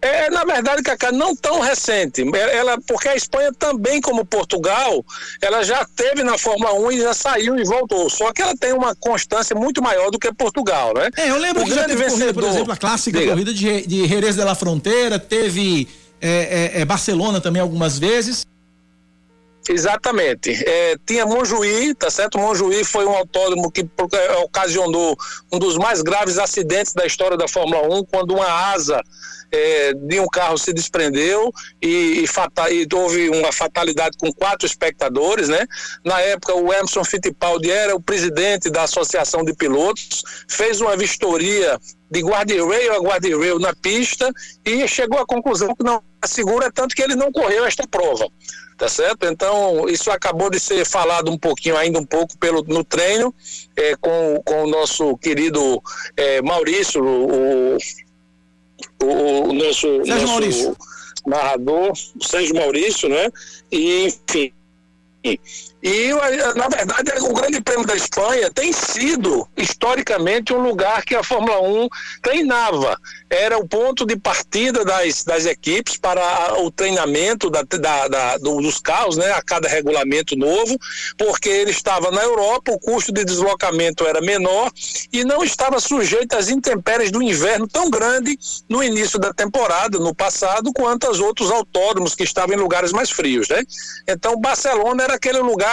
Speaker 21: É, na verdade, Cacá, não tão recente. Ela, porque a Espanha também, como Portugal, ela já teve na Fórmula 1 e já saiu e voltou. Só que ela tem uma constância muito maior do que Portugal, né?
Speaker 2: É, eu lembro
Speaker 21: o
Speaker 2: que já teve corrida, por
Speaker 21: vencedor-
Speaker 2: exemplo, a clássica
Speaker 21: Diga.
Speaker 2: corrida de, de Jerez de la Fronteira, teve é, é, é, Barcelona também algumas vezes.
Speaker 21: Exatamente. É, tinha Monjuí, tá certo? Monjuí foi um autódromo que ocasionou um dos mais graves acidentes da história da Fórmula 1, quando uma asa é, de um carro se desprendeu e, e fata- e houve uma fatalidade com quatro espectadores, né? Na época, o Emerson Fittipaldi era o presidente da Associação de Pilotos, fez uma vistoria de guarda-rail a guarda-rail na pista e chegou à conclusão que não é segura, tanto que ele não correu esta prova tá certo? Então, isso acabou de ser falado um pouquinho, ainda um pouco pelo, no treino, é, com, com o nosso querido é, Maurício, o, o, o nosso,
Speaker 2: Sérgio
Speaker 21: nosso
Speaker 2: Maurício.
Speaker 21: narrador, o Sérgio Maurício, né? E, enfim. E, na verdade, o Grande Prêmio da Espanha tem sido, historicamente, um lugar que a Fórmula 1 treinava. Era o ponto de partida das, das equipes para o treinamento da, da- da- do- dos carros, né, a cada regulamento novo, porque ele estava na Europa, o custo de deslocamento era menor e não estava sujeito às intempéries do inverno tão grande no início da temporada, no passado, quanto aos outros autódromos que estavam em lugares mais frios. Né? Então, Barcelona era aquele lugar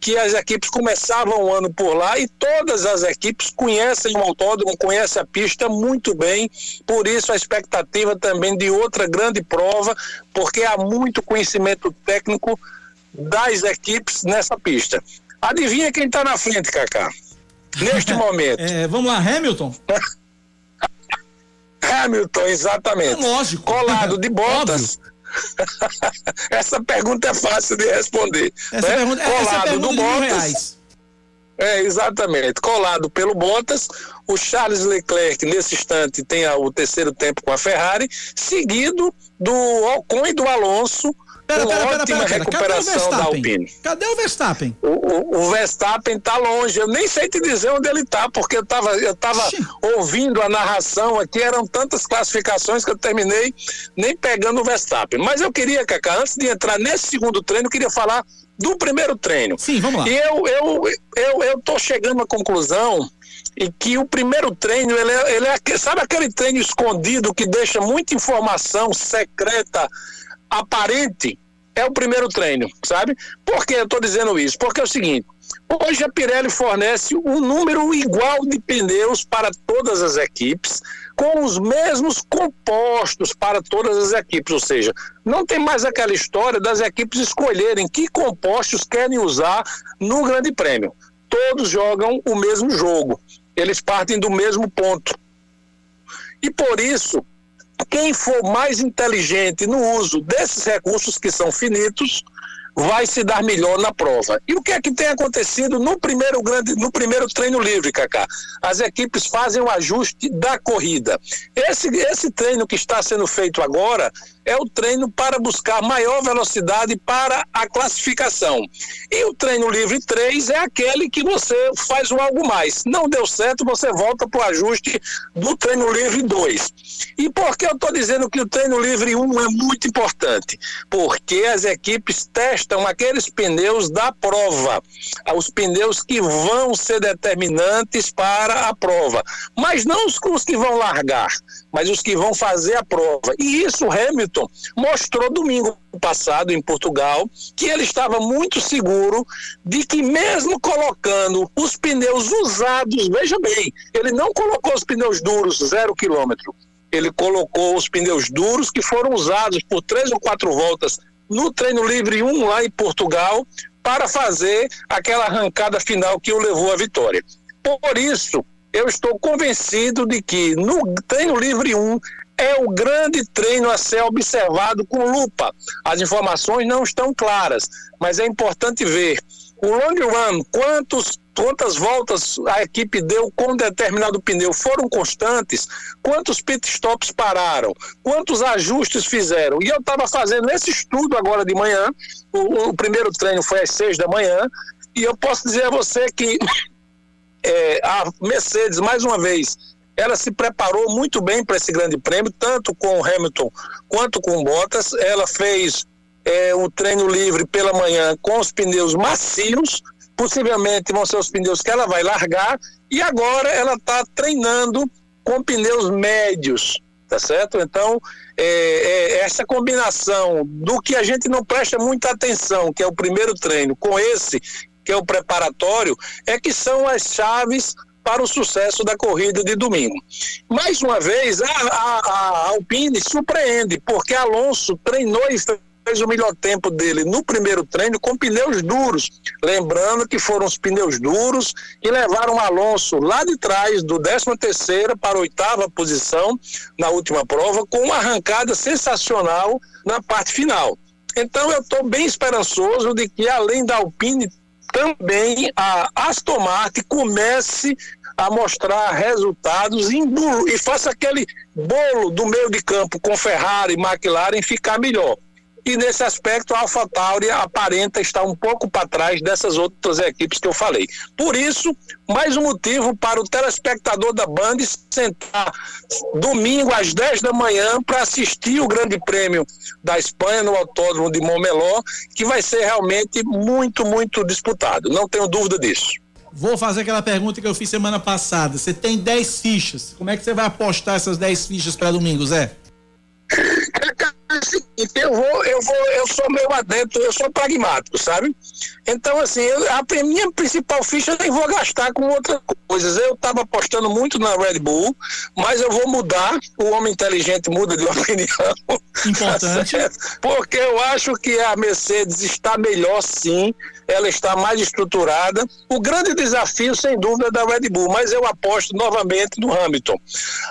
Speaker 21: que as equipes começavam o ano por lá e todas as equipes conhecem o autódromo, conhecem a pista muito bem, por isso a expectativa também de outra grande prova, porque há muito conhecimento técnico das equipes nessa pista. Adivinha quem está na frente, Kaká? Neste momento.
Speaker 2: É, vamos lá, Hamilton.
Speaker 21: Hamilton, exatamente.
Speaker 2: lógico.
Speaker 21: Colado de botas. essa pergunta é fácil de responder.
Speaker 2: Essa
Speaker 21: né?
Speaker 2: pergunta- essa é
Speaker 21: Colado
Speaker 2: pergunta
Speaker 21: do Bottas. É, exatamente. Colado pelo Bottas, o Charles Leclerc, nesse instante, tem o terceiro tempo com a Ferrari, seguido do Ocon e do Alonso,
Speaker 2: Pera, pera, pera,
Speaker 21: ótima
Speaker 2: pera, pera. Cadê o
Speaker 21: recuperação da
Speaker 2: Verstappen?
Speaker 21: Alpine.
Speaker 2: Cadê o Verstappen?
Speaker 21: O, o- o Verstappen tá longe, eu nem sei te dizer onde ele tá, porque eu tava, eu tava ouvindo a narração aqui, eram tantas classificações que eu terminei nem pegando o Verstappen. Mas eu queria, Cacá, antes de entrar nesse segundo treino, eu queria falar do primeiro treino.
Speaker 2: Sim, vamos lá.
Speaker 21: E eu, eu, eu, eu tô chegando à conclusão e que o primeiro treino, ele é, ele é sabe aquele treino escondido que deixa muita informação secreta aparente? É o primeiro treino, sabe? Por que eu estou dizendo isso? Porque é o seguinte: hoje a Pirelli fornece um número igual de pneus para todas as equipes, com os mesmos compostos para todas as equipes, ou seja, não tem mais aquela história das equipes escolherem que compostos querem usar no Grande Prêmio. Todos jogam o mesmo jogo, eles partem do mesmo ponto. E por isso, quem for mais inteligente no uso desses recursos que são finitos, vai se dar melhor na prova. E o que é que tem acontecido no primeiro grande, no primeiro treino livre, Kaká? As equipes fazem o ajuste da corrida. Esse, esse treino que está sendo feito agora é o treino para buscar maior velocidade para a classificação. E o treino livre 3 é aquele que você faz um algo mais. Não deu certo, você volta para o ajuste do treino livre 2. E por que eu estou dizendo que o treino livre 1 é muito importante? Porque as equipes testam aqueles pneus da prova, os pneus que vão ser determinantes para a prova, mas não os que vão largar, mas os que vão fazer a prova. E isso Hamilton mostrou domingo passado em Portugal que ele estava muito seguro de que mesmo colocando os pneus usados, veja bem, ele não colocou os pneus duros zero quilômetro, ele colocou os pneus duros que foram usados por três ou quatro voltas no treino livre 1 lá em Portugal para fazer aquela arrancada final que o levou à vitória. Por isso, eu estou convencido de que no treino livre 1 é o grande treino a ser observado com lupa. As informações não estão claras, mas é importante ver. O long run, quantos, quantas voltas a equipe deu com determinado pneu foram constantes, quantos pit stops pararam, quantos ajustes fizeram. E eu estava fazendo esse estudo agora de manhã, o, o primeiro treino foi às seis da manhã, e eu posso dizer a você que é, a Mercedes, mais uma vez, ela se preparou muito bem para esse grande prêmio, tanto com o Hamilton quanto com o Bottas. Ela fez é, o treino livre pela manhã com os pneus macios, possivelmente vão ser os pneus que ela vai largar, e agora ela está treinando com pneus médios, tá certo? Então, é, é, essa combinação do que a gente não presta muita atenção, que é o primeiro treino, com esse, que é o preparatório, é que são as chaves para o sucesso da corrida de domingo. Mais uma vez, a, a, a Alpine surpreende, porque Alonso treinou e fez o melhor tempo dele no primeiro treino com pneus duros. Lembrando que foram os pneus duros que levaram Alonso lá de trás, do 13 terceira para a oitava posição na última prova, com uma arrancada sensacional na parte final. Então eu estou bem esperançoso de que além da Alpine também a Aston Martin comece a mostrar resultados e faça aquele bolo do meio de campo com Ferrari e McLaren ficar melhor e nesse aspecto a AlphaTauri aparenta estar um pouco para trás dessas outras equipes que eu falei. Por isso, mais um motivo para o telespectador da Band sentar domingo às 10 da manhã para assistir o Grande Prêmio da Espanha no Autódromo de Montmeló, que vai ser realmente muito, muito disputado. Não tenho dúvida disso.
Speaker 2: Vou fazer aquela pergunta que eu fiz semana passada. Você tem 10 fichas. Como é que você vai apostar essas 10 fichas para domingo, Zé?
Speaker 21: o seguinte, eu vou, eu vou, eu sou meio adentro, eu sou pragmático, sabe? Então, assim, eu, a minha principal ficha eu nem vou gastar com outras coisas. Eu estava apostando muito na Red Bull, mas eu vou mudar. O homem inteligente muda de opinião.
Speaker 2: Importante.
Speaker 21: Tá Porque eu acho que a Mercedes está melhor sim, ela está mais estruturada. O grande desafio, sem dúvida, é da Red Bull, mas eu aposto novamente no Hamilton.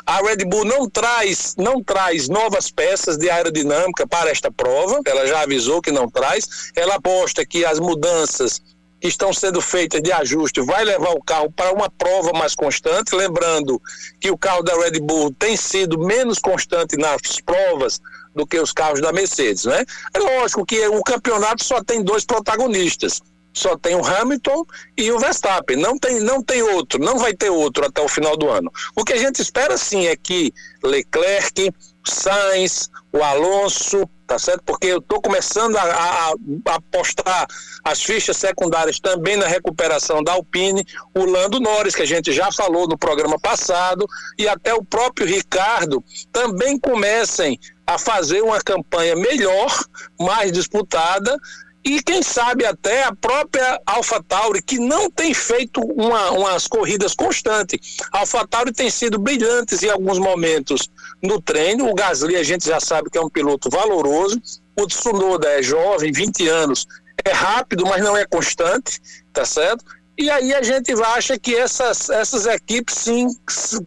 Speaker 21: A Red Bull não traz, não traz novas peças de aerodinâmica para esta prova, ela já avisou que não traz. Ela aposta que as mudanças que estão sendo feitas de ajuste vai levar o carro para uma prova mais constante, lembrando que o carro da Red Bull tem sido menos constante nas provas do que os carros da Mercedes, né? É lógico que o campeonato só tem dois protagonistas, só tem o Hamilton e o Verstappen, não tem, não tem outro, não vai ter outro até o final do ano. O que a gente espera sim é que Leclerc, Sainz, o Alonso, tá certo? Porque eu estou começando a, a, a postar as fichas secundárias também na recuperação da Alpine, o Lando Norris, que a gente já falou no programa passado, e até o próprio Ricardo também comecem a fazer uma campanha melhor, mais disputada, e quem sabe até a própria AlphaTauri, que não tem feito uma, umas corridas constantes. A AlphaTauri tem sido brilhantes em alguns momentos no treino. O Gasly a gente já sabe que é um piloto valoroso. O Tsunoda é jovem, 20 anos, é rápido, mas não é constante, tá certo? E aí a gente acha que essas, essas equipes sim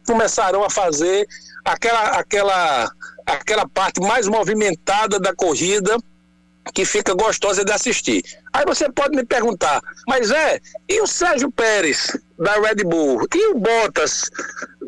Speaker 21: começarão a fazer aquela, aquela, aquela parte mais movimentada da corrida que fica gostosa de assistir. Aí você pode me perguntar, mas é, e o Sérgio Pérez da Red Bull? E o Bottas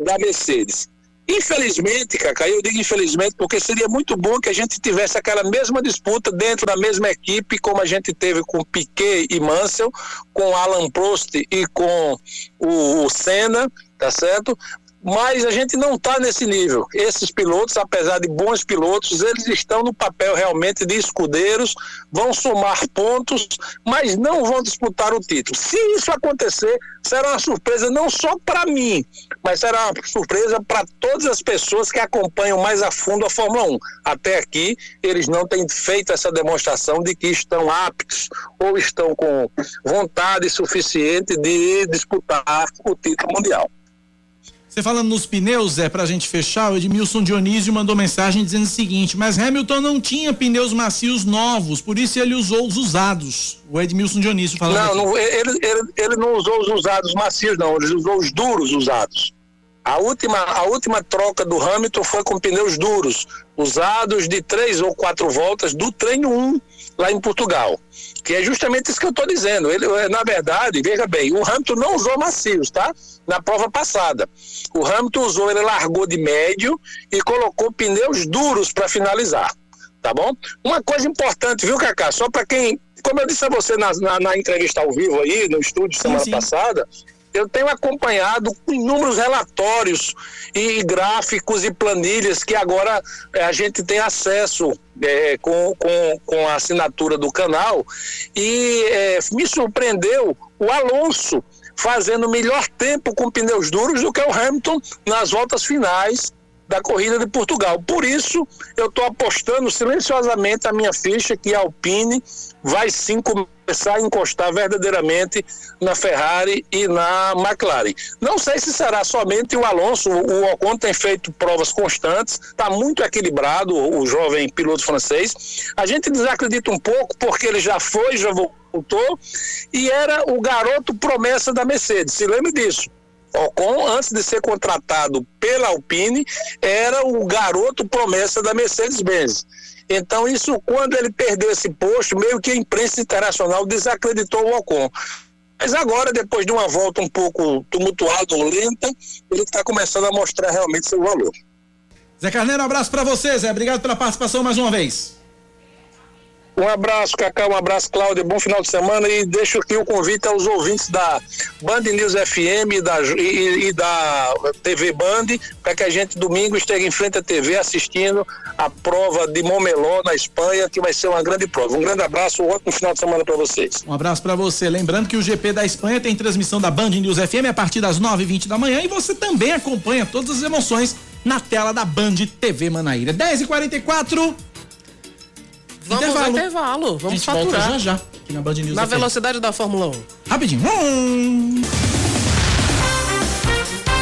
Speaker 21: da Mercedes? Infelizmente, Cacá, eu digo infelizmente porque seria muito bom que a gente tivesse aquela mesma disputa dentro da mesma equipe, como a gente teve com Piquet e Mansell, com Alan Prost e com o, o Senna, tá certo? Mas a gente não está nesse nível. Esses pilotos, apesar de bons pilotos, eles estão no papel realmente de escudeiros, vão somar pontos, mas não vão disputar o título. Se isso acontecer, será uma surpresa não só para mim, mas será uma surpresa para todas as pessoas que acompanham mais a fundo a Fórmula 1. Até aqui, eles não têm feito essa demonstração de que estão aptos ou estão com vontade suficiente de disputar o título mundial.
Speaker 2: Você falando nos pneus, é pra gente fechar, o Edmilson Dionísio mandou mensagem dizendo o seguinte: mas Hamilton não tinha pneus macios novos, por isso ele usou os usados. O Edmilson Dionísio falando.
Speaker 21: Não, não ele, ele, ele não usou os usados macios, não, ele usou os duros usados. A última, a última troca do Hamilton foi com pneus duros, usados de três ou quatro voltas do treino 1 lá em Portugal. Que é justamente isso que eu estou dizendo. Ele, é, na verdade, veja bem, o Hamilton não usou macios, tá? Na prova passada. O Hamilton usou, ele largou de médio e colocou pneus duros para finalizar. Tá bom? Uma coisa importante, viu, Cacá? Só para quem. Como eu disse a você na, na, na, entrevista ao vivo aí, no estúdio semana sim, sim. passada, eu tenho acompanhado inúmeros relatórios e gráficos e planilhas que agora é, a gente tem acesso é, com, com, com a assinatura do canal e é, me surpreendeu o Alonso fazendo melhor tempo com pneus duros do que o Hamilton nas voltas finais da corrida de Portugal. Por isso, eu estou apostando silenciosamente a minha ficha que a Alpine vai sim começar a encostar verdadeiramente na Ferrari e na McLaren. Não sei se será somente o Alonso, o Ocon tem feito provas constantes, está muito equilibrado o jovem piloto francês. A gente desacredita um pouco porque ele já foi, já voltou e era o garoto promessa da Mercedes. Se lembre disso. Ocon, antes de ser contratado pela Alpine, era o garoto promessa da Mercedes-Benz. Então, isso, quando ele perdeu esse posto, meio que a imprensa internacional desacreditou o Ocon. Mas agora, depois de uma volta um pouco tumultuada ou lenta, ele está começando a mostrar realmente seu valor.
Speaker 2: Zé Carneiro, um abraço para você, Zé. Obrigado pela participação mais uma vez.
Speaker 21: Um abraço, Cacá, um abraço, Cláudia, bom final de semana e deixo aqui o convite aos ouvintes da Band News FM e da, e, e da TV Band, para que a gente domingo esteja em frente à TV assistindo a prova de Momeló na Espanha, que vai ser uma grande prova. Um grande abraço, um ótimo final de semana para vocês.
Speaker 2: Um abraço para você. Lembrando que o GP da Espanha tem transmissão da Band News FM a partir das 9h20 da manhã e você também acompanha todas as emoções na tela da Band TV Manaíra. 10h44.
Speaker 3: Vamos intervalo. intervalo. Vamos faturar.
Speaker 2: já já. Aqui na Band News.
Speaker 3: Na velocidade da Fórmula 1.
Speaker 2: Rapidinho. Hum.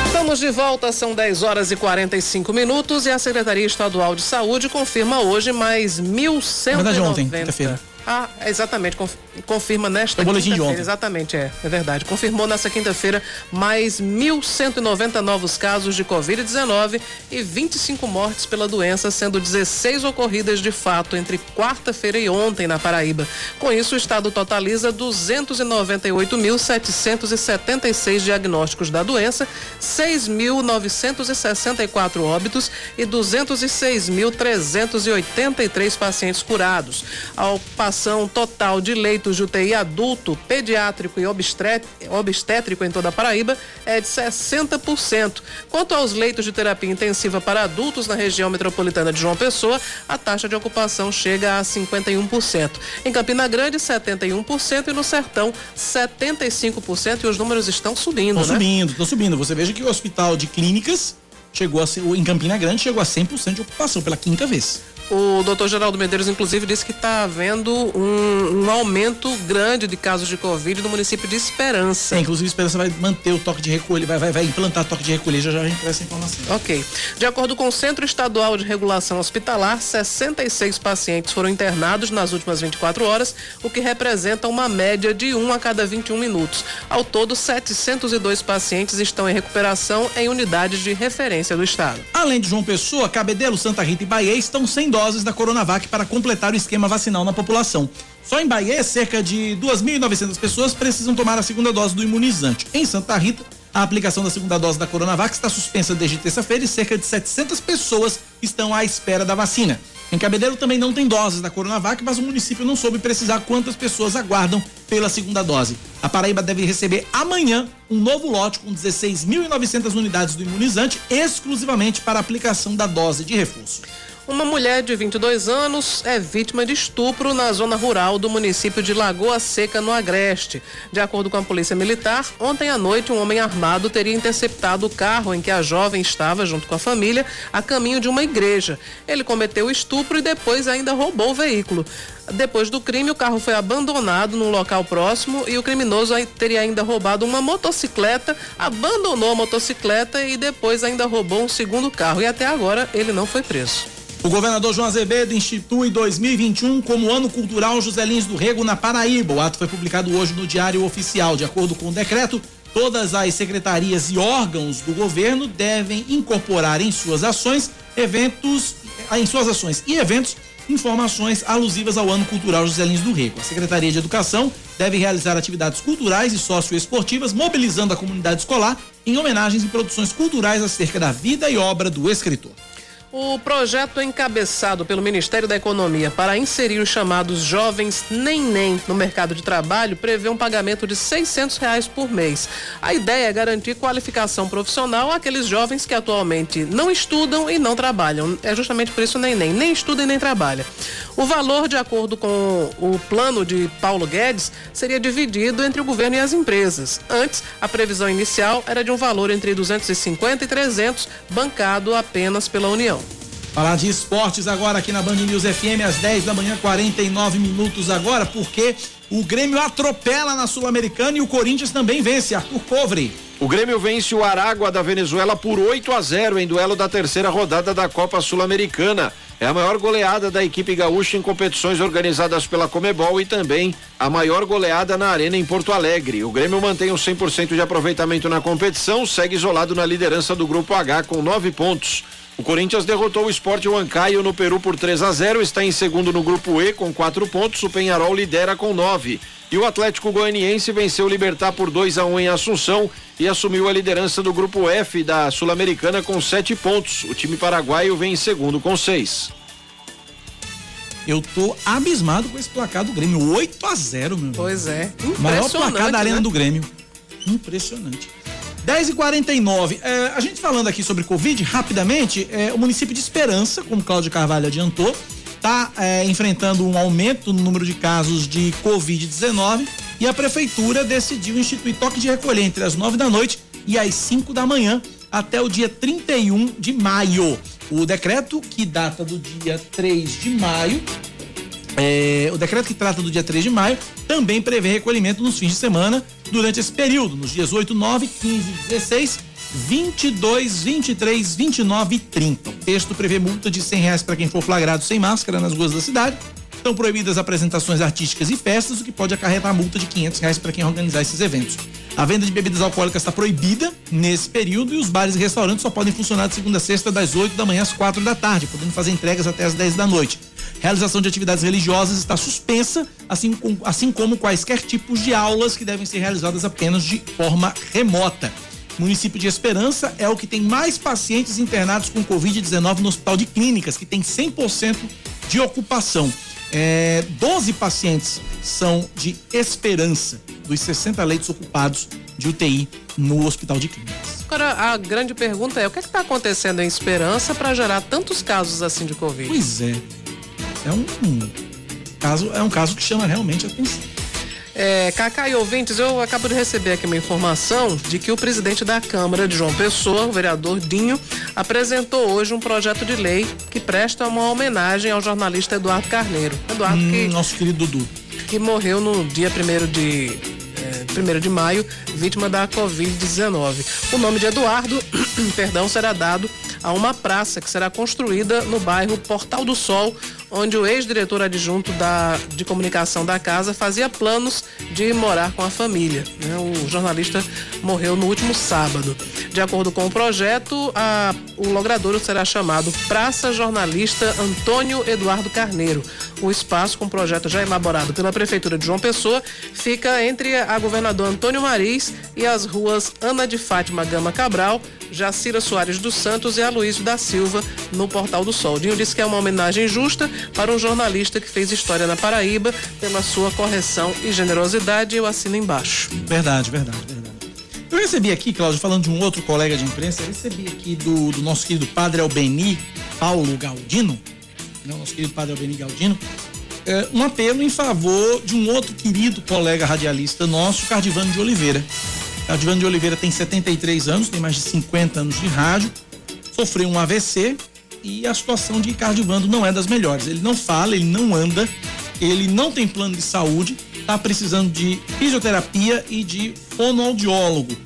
Speaker 3: Estamos de volta, são 10 horas e 45 minutos e a Secretaria Estadual de Saúde confirma hoje mais 1.190. Na verdade, ontem, quinta-feira. Ah, exatamente, confirma nesta quinta-feira. Exatamente, é, é verdade. Confirmou nessa quinta-feira mais 1.190 novos casos de Covid-19 e 25 mortes pela doença, sendo 16 ocorridas de fato entre quarta-feira e ontem na Paraíba. Com isso, o estado totaliza 298.776 diagnósticos da doença, 6.964 óbitos e 206.383 pacientes curados. Ao passar ocupação total de leitos de UTI adulto, pediátrico e obstétrico em toda a Paraíba é de 60%. Quanto aos leitos de terapia intensiva para adultos na região metropolitana de João Pessoa, a taxa de ocupação chega a 51%. Em Campina Grande, 71% e no Sertão, 75%. E os números estão subindo,
Speaker 2: Estão
Speaker 3: né?
Speaker 2: subindo, estão subindo. Você veja que o hospital de clínicas chegou a ser, em Campina Grande chegou a 100% de ocupação pela quinta vez.
Speaker 3: O doutor Geraldo Medeiros, inclusive, disse que está havendo um, um, aumento grande de casos de Covid no município de Esperança.
Speaker 2: É, inclusive, Esperança vai manter o toque de recolher, vai, vai, vai implantar toque de recolher, já já a gente essa informação.
Speaker 3: Ok. De acordo com o Centro Estadual de Regulação Hospitalar, 66 pacientes foram internados nas últimas 24 horas, o que representa uma média de 1 a cada 21 minutos. Ao todo, 702 pacientes estão em recuperação em unidades de referência do estado.
Speaker 2: Além de João Pessoa, Cabedelo, Santa Rita e Bahia estão sem doses da Coronavac para completar o esquema vacinal na população. Só em Bahia, cerca de 2.900 pessoas precisam tomar a segunda dose do imunizante. Em Santa Rita, A aplicação da segunda dose da Coronavac está suspensa desde terça-feira e cerca de 700 pessoas estão à espera da vacina. Em Cabedelo também não tem doses da Coronavac, mas o município não soube precisar quantas pessoas aguardam pela segunda dose. A Paraíba deve receber amanhã um novo lote com 16.900 unidades do imunizante, exclusivamente para aplicação da dose de reforço.
Speaker 3: Uma mulher de 22 anos é vítima de estupro na zona rural do município de Lagoa Seca, no Agreste. De acordo com a Polícia Militar, ontem à noite um homem armado teria interceptado o carro em que a jovem estava, junto com a família, a caminho de uma igreja. Ele cometeu o estupro e depois ainda roubou o veículo. Depois do crime, o carro foi abandonado num local próximo e o criminoso teria ainda roubado uma motocicleta, abandonou a motocicleta e depois ainda roubou um segundo carro. E até agora ele não foi preso.
Speaker 2: O governador João Azevedo institui 2021 como Ano Cultural José Lins do Rego na Paraíba. O ato foi publicado hoje no Diário Oficial. De acordo com o decreto, todas as secretarias e órgãos do governo devem incorporar em suas ações eventos, em suas ações e eventos informações alusivas ao Ano Cultural José Lins do Rego. A Secretaria de Educação deve realizar atividades culturais e socioesportivas, mobilizando a comunidade escolar em homenagens e produções culturais acerca da vida e obra do escritor.
Speaker 3: O projeto encabeçado pelo Ministério da Economia para inserir os chamados jovens nem-nem no mercado de trabalho prevê um pagamento de 600 reais por mês. A ideia é garantir qualificação profissional àqueles jovens que atualmente não estudam e não trabalham. É justamente por isso nem-nem, nem estuda e nem trabalha. O valor, de acordo com o plano de Paulo Guedes, seria dividido entre o governo e as empresas. Antes, a previsão inicial era de um valor entre 250 e 300, bancado apenas pela União.
Speaker 2: Falar de esportes agora aqui na Band News FM às 10 da manhã, 49 minutos agora, porque o Grêmio atropela na Sul-Americana e o Corinthians também vence. Arthur Covre.
Speaker 22: O Grêmio vence o Aragua da Venezuela por 8 a 0 em duelo da terceira rodada da Copa Sul-Americana. É a maior goleada da equipe gaúcha em competições organizadas pela Comebol e também a maior goleada na Arena em Porto Alegre. O Grêmio mantém o 100% de aproveitamento na competição, segue isolado na liderança do Grupo H com nove pontos. O Corinthians derrotou o Sport Huancayo no Peru por 3 a 0, está em segundo no grupo E com quatro pontos. O Penharol lidera com nove. E o Atlético Goianiense venceu o Libertar por 2 a 1 um em Assunção e assumiu a liderança do grupo F da Sul-Americana com sete pontos. O time paraguaio vem em segundo com seis.
Speaker 2: Eu tô abismado com esse placar do Grêmio. 8 a 0 meu.
Speaker 3: Pois é.
Speaker 2: Maior placar da Arena
Speaker 3: né?
Speaker 2: do Grêmio. Impressionante. 10 e 49 é, A gente falando aqui sobre Covid, rapidamente, é, o município de Esperança, como Cláudio Carvalho adiantou, está é, enfrentando um aumento no número de casos de Covid-19 e a prefeitura decidiu instituir toque de recolher entre as 9 da noite e as 5 da manhã até o dia 31 de maio. O decreto, que data do dia 3 de maio, é, o decreto que trata do dia 3 de maio também prevê recolhimento nos fins de semana durante esse período, nos dias 8, 9, 15, 16, 22, 23, 29 e 30. O texto prevê multa de 100 reais para quem for flagrado sem máscara nas ruas da cidade. Estão proibidas apresentações artísticas e festas, o que pode acarretar multa de 500 reais para quem organizar esses eventos. A venda de bebidas alcoólicas está proibida nesse período e os bares e restaurantes só podem funcionar de segunda a sexta, das 8 da manhã às 4 da tarde, podendo fazer entregas até às 10 da noite. Realização de atividades religiosas está suspensa, assim, com, assim como quaisquer tipos de aulas que devem ser realizadas apenas de forma remota. O município de Esperança é o que tem mais pacientes internados com Covid-19 no Hospital de Clínicas, que tem 100% de ocupação. É, 12 pacientes são de Esperança, dos 60 leitos ocupados de UTI no Hospital de Clínicas.
Speaker 3: Agora, a grande pergunta é: o que está acontecendo em Esperança para gerar tantos casos assim de Covid?
Speaker 2: Pois é. É um, um caso, é um caso que chama realmente a atenção.
Speaker 3: É, Cacá e ouvintes, eu acabo de receber aqui uma informação de que o presidente da Câmara de João Pessoa, o vereador Dinho, apresentou hoje um projeto de lei que presta uma homenagem ao jornalista Eduardo Carneiro. Eduardo
Speaker 2: hum,
Speaker 3: que.
Speaker 2: Nosso querido Dudu.
Speaker 3: Que morreu no dia 1 de. É, 1 de maio, vítima da Covid-19. O nome de Eduardo, perdão, será dado a uma praça que será construída no bairro Portal do Sol, onde o ex-diretor adjunto da, de comunicação da casa fazia planos de morar com a família. Né? O jornalista morreu no último sábado. De acordo com o projeto, a, o logradouro será chamado Praça Jornalista Antônio Eduardo Carneiro. O espaço, com projeto já elaborado pela Prefeitura de João Pessoa, fica entre a governador Antônio Maris e as ruas Ana de Fátima Gama Cabral, Jacira Soares dos Santos e Aloysio da Silva, no Portal do Sol. Dinho disse que é uma homenagem justa para um jornalista que fez história na Paraíba pela sua correção e generosidade. Eu assino embaixo.
Speaker 2: Verdade, verdade, verdade. Eu recebi aqui, Cláudio, falando de um outro colega de imprensa, eu recebi aqui do, do nosso querido padre Albeni Paulo Galdino, né, o nosso querido padre Albeni Galdino, é, um apelo em favor de um outro querido colega radialista nosso, Cardivano de Oliveira. Cardivano de Oliveira tem 73 anos, tem mais de 50 anos de rádio, sofreu um AVC e a situação de Cardivando não é das melhores. Ele não fala, ele não anda, ele não tem plano de saúde, está precisando de fisioterapia e de fonoaudiólogo.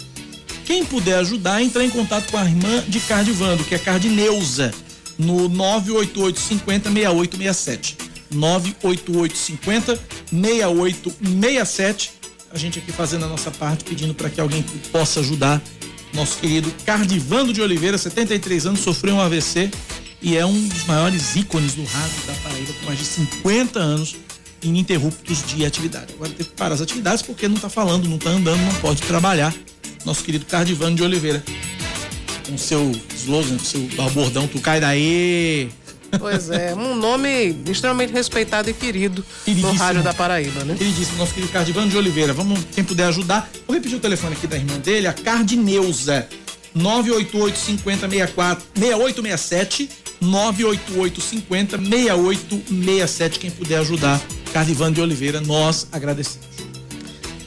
Speaker 2: Quem puder ajudar, entrar em contato com a irmã de Cardivando, que é Cardineuza, no 98850 6867. 98850 6867. A gente aqui fazendo a nossa parte, pedindo para que alguém possa ajudar nosso querido Cardivando de Oliveira, 73 anos, sofreu um AVC e é um dos maiores ícones do rádio da Paraíba, com mais de 50 anos ininterruptos de atividade. Agora teve que parar as atividades porque não está falando, não está andando, não pode trabalhar. Nosso querido Cardivano de Oliveira. Com seu slogan, seu bordão, tu cai daí.
Speaker 3: Pois é, um nome extremamente respeitado e querido no rádio da Paraíba, né?
Speaker 2: Queridíssimo, nosso querido Cardivano de Oliveira. Vamos, quem puder ajudar. Vou repetir o telefone aqui da irmã dele, a Cardineuza. 988 50 64 6867 988 50 6867 quem puder ajudar Cardivano de Oliveira nós agradecemos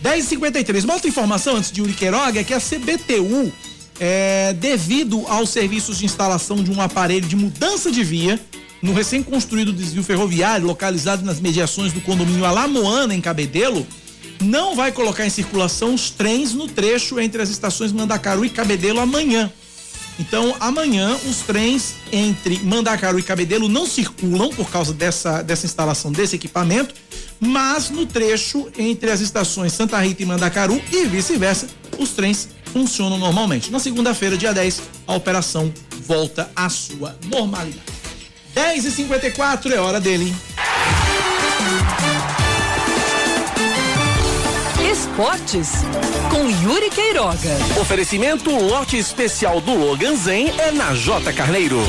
Speaker 2: 10h53 uma outra informação antes de Uri Queiroga é que a CBTU é, devido aos serviços de instalação de um aparelho de mudança de via no recém-construído desvio ferroviário localizado nas mediações do condomínio Alamoana em Cabedelo não vai colocar em circulação os trens no trecho entre as estações Mandacaru e Cabedelo amanhã. Então, amanhã, os trens entre Mandacaru e Cabedelo não circulam por causa dessa, dessa instalação desse equipamento, mas no trecho entre as estações Santa Rita e Mandacaru e vice-versa, os trens funcionam normalmente. Na segunda-feira, dia 10, a operação volta à sua normalidade. 10 e 54 é hora dele.
Speaker 1: Esportes com Yuri Queiroga.
Speaker 23: Oferecimento lote especial do Logan Zen é na J Carneiro.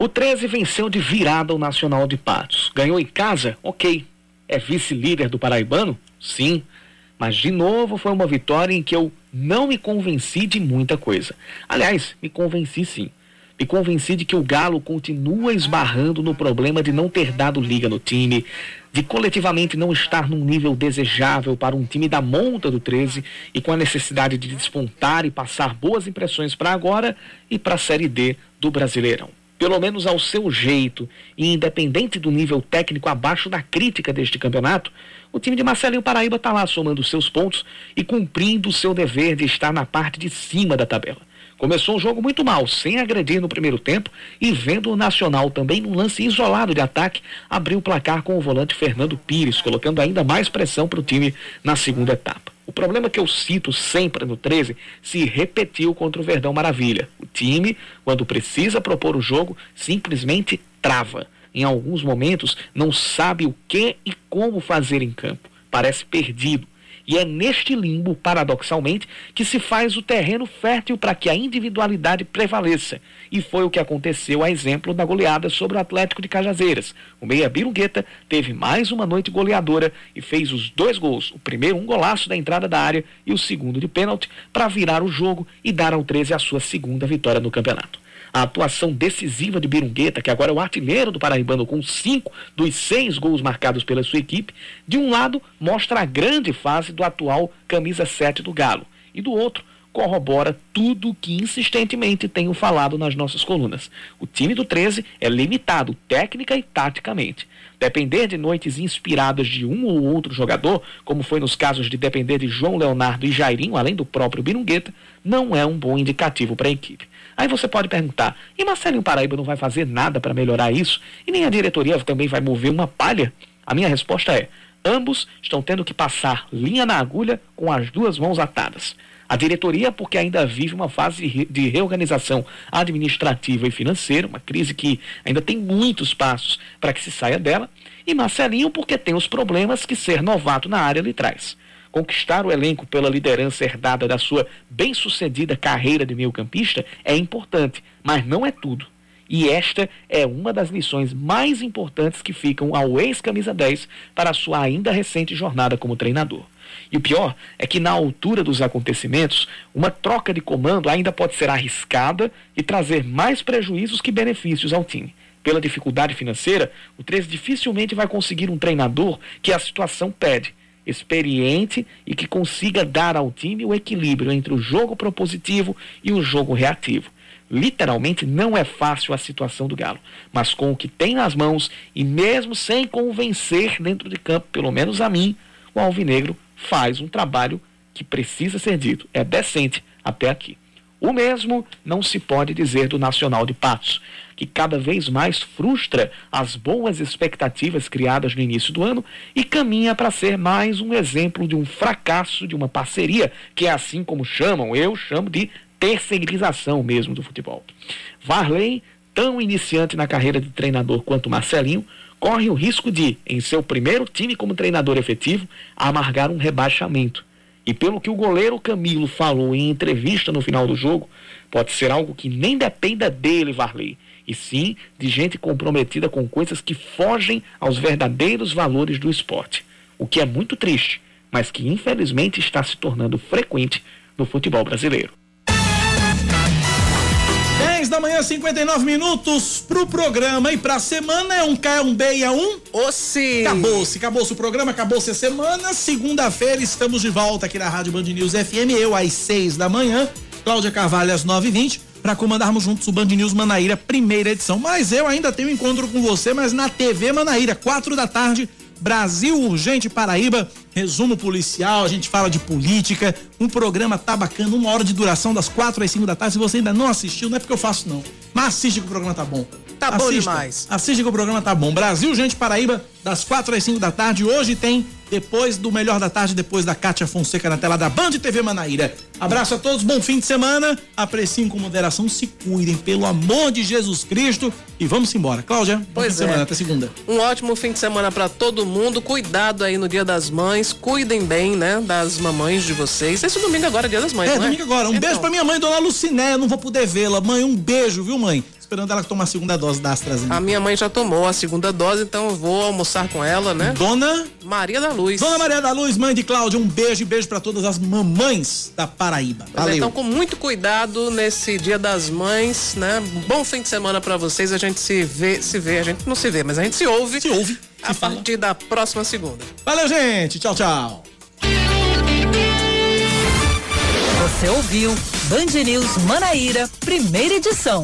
Speaker 24: O 13 venceu de virada o Nacional de Patos. Ganhou em casa? Ok. É vice-líder do Paraibano? Sim. Mas de novo foi uma vitória em que eu não me convenci de muita coisa. Aliás, me convenci sim. Me convenci de que o Galo continua esbarrando no problema de não ter dado liga no time, de coletivamente não estar num nível desejável para um time da monta do 13 e com a necessidade de despontar e passar boas impressões para agora e para a Série D do Brasileirão. Pelo menos ao seu jeito e independente do nível técnico abaixo da crítica deste campeonato, o time de Marcelinho Paraíba está lá somando seus pontos e cumprindo o seu dever de estar na parte de cima da tabela. Começou um jogo muito mal, sem agredir no primeiro tempo e vendo o Nacional também num lance isolado de ataque, abriu o placar com o volante Fernando Pires, colocando ainda mais pressão para o time na segunda etapa. O problema que eu cito sempre no 13 se repetiu contra o Verdão Maravilha. O time, quando precisa propor o jogo, simplesmente trava. Em alguns momentos, não sabe o que e como fazer em campo. Parece perdido e é neste limbo, paradoxalmente, que se faz o terreno fértil para que a individualidade prevaleça. E foi o que aconteceu a exemplo da goleada sobre o Atlético de Cajazeiras. O Meia Birungueta teve mais uma noite goleadora e fez os dois gols. O primeiro, um golaço da entrada da área, e o segundo de pênalti, para virar o jogo e dar ao 13 a sua segunda vitória no campeonato a atuação decisiva de Birungueta, que agora é o artilheiro do Paraibano com cinco dos seis gols marcados pela sua equipe, de um lado mostra a grande fase do atual camisa 7 do Galo, e do outro corrobora tudo que insistentemente tenho falado nas nossas colunas. O time do 13 é limitado técnica e taticamente. Depender de noites inspiradas de um ou outro jogador, como foi nos casos de depender de João Leonardo e Jairinho, além do próprio Birungueta, não é um bom indicativo para a equipe. Aí você pode perguntar: e Marcelinho Paraíba não vai fazer nada para melhorar isso? E nem a diretoria também vai mover uma palha? A minha resposta é: ambos estão tendo que passar linha na agulha com as duas mãos atadas. A diretoria, porque ainda vive uma fase de reorganização administrativa e financeira, uma crise que ainda tem muitos passos para que se saia dela, e Marcelinho, porque tem os problemas que ser novato na área lhe traz. Conquistar o elenco pela liderança herdada da sua bem-sucedida carreira de meio-campista é importante, mas não é tudo. E esta é uma das lições mais importantes que ficam ao ex-camisa 10 para sua ainda recente jornada como treinador. E o pior é que, na altura dos acontecimentos, uma troca de comando ainda pode ser arriscada e trazer mais prejuízos que benefícios ao time. Pela dificuldade financeira, o 13 dificilmente vai conseguir um treinador que a situação pede, experiente e que consiga dar ao time o equilíbrio entre o jogo propositivo e o jogo reativo. Literalmente não é fácil a situação do Galo, mas com o que tem nas mãos e mesmo sem convencer dentro de campo, pelo menos a mim, o Alvinegro faz um trabalho que precisa ser dito, é decente até aqui. O mesmo não se pode dizer do Nacional de Patos, que cada vez mais frustra as boas expectativas criadas no início do ano e caminha para ser mais um exemplo de um fracasso de uma parceria, que é assim como chamam, eu chamo de terceirização mesmo do futebol. Varley, tão iniciante na carreira de treinador quanto Marcelinho, corre o risco de, em seu primeiro time como treinador efetivo, amargar um rebaixamento. E pelo que o goleiro Camilo falou em entrevista no final do jogo, pode ser algo que nem dependa dele, Varley, e sim de gente comprometida com coisas que fogem aos verdadeiros valores do esporte. O que é muito triste, mas que infelizmente está se tornando frequente no futebol brasileiro.
Speaker 2: 10 da manhã, 59 minutos pro programa e pra semana é um K, é um B e é um.
Speaker 3: Ossi!
Speaker 2: Acabou-se, acabou-se o programa, acabou-se a semana. Segunda-feira estamos de volta aqui na Rádio Band News FM, eu às 6 da manhã, Cláudia Carvalho às 9h20, para comandarmos juntos o Band News Manaíra, primeira edição. Mas eu ainda tenho encontro com você, mas na TV Manaíra, 4 da tarde Brasil Urgente Paraíba, resumo policial, a gente fala de política, um programa tá bacana, uma hora de duração das quatro às cinco da tarde. Se você ainda não assistiu, não é porque eu faço não, mas assiste que o programa tá bom.
Speaker 3: Tá
Speaker 2: Assista,
Speaker 3: bom demais.
Speaker 2: Assiste que o programa tá bom. Brasil Gente Paraíba, das quatro às cinco da tarde. Hoje tem depois do Melhor da Tarde, depois da Cátia Fonseca na tela da Band TV Manaíra. Abraço a todos, bom fim de semana. Apreciem com moderação, se cuidem, pelo amor de Jesus Cristo. E vamos embora. Cláudia,
Speaker 3: Pois é.
Speaker 2: semana, até segunda.
Speaker 3: Um ótimo fim de semana para todo mundo. Cuidado aí no Dia das Mães. Cuidem bem, né, das mamães de vocês. Esse domingo agora é Dia das Mães,
Speaker 2: É,
Speaker 3: não é?
Speaker 2: domingo agora. Um
Speaker 3: Então.
Speaker 2: beijo pra minha mãe, dona Luciné. Eu não vou poder vê-la. Mãe, um beijo, viu, mãe? Esperando ela tomar a segunda dose da AstraZeneca.
Speaker 3: A minha mãe já tomou a segunda dose, então eu vou almoçar com ela, né?
Speaker 2: Dona
Speaker 3: Maria da Luz.
Speaker 2: Dona Maria da Luz, mãe de Cláudia, um beijo e beijo pra todas as mamães da Paraíba.
Speaker 3: Pois é,
Speaker 2: Valeu.
Speaker 3: então, com muito cuidado nesse Dia das Mães, né? Bom fim de semana pra vocês. A gente se vê, se vê, a gente não se vê, mas a gente se ouve.
Speaker 2: Se ouve.
Speaker 3: A partir da próxima segunda.
Speaker 2: Valeu, gente. Tchau, tchau.
Speaker 1: Você ouviu Band News Manaíra, primeira edição.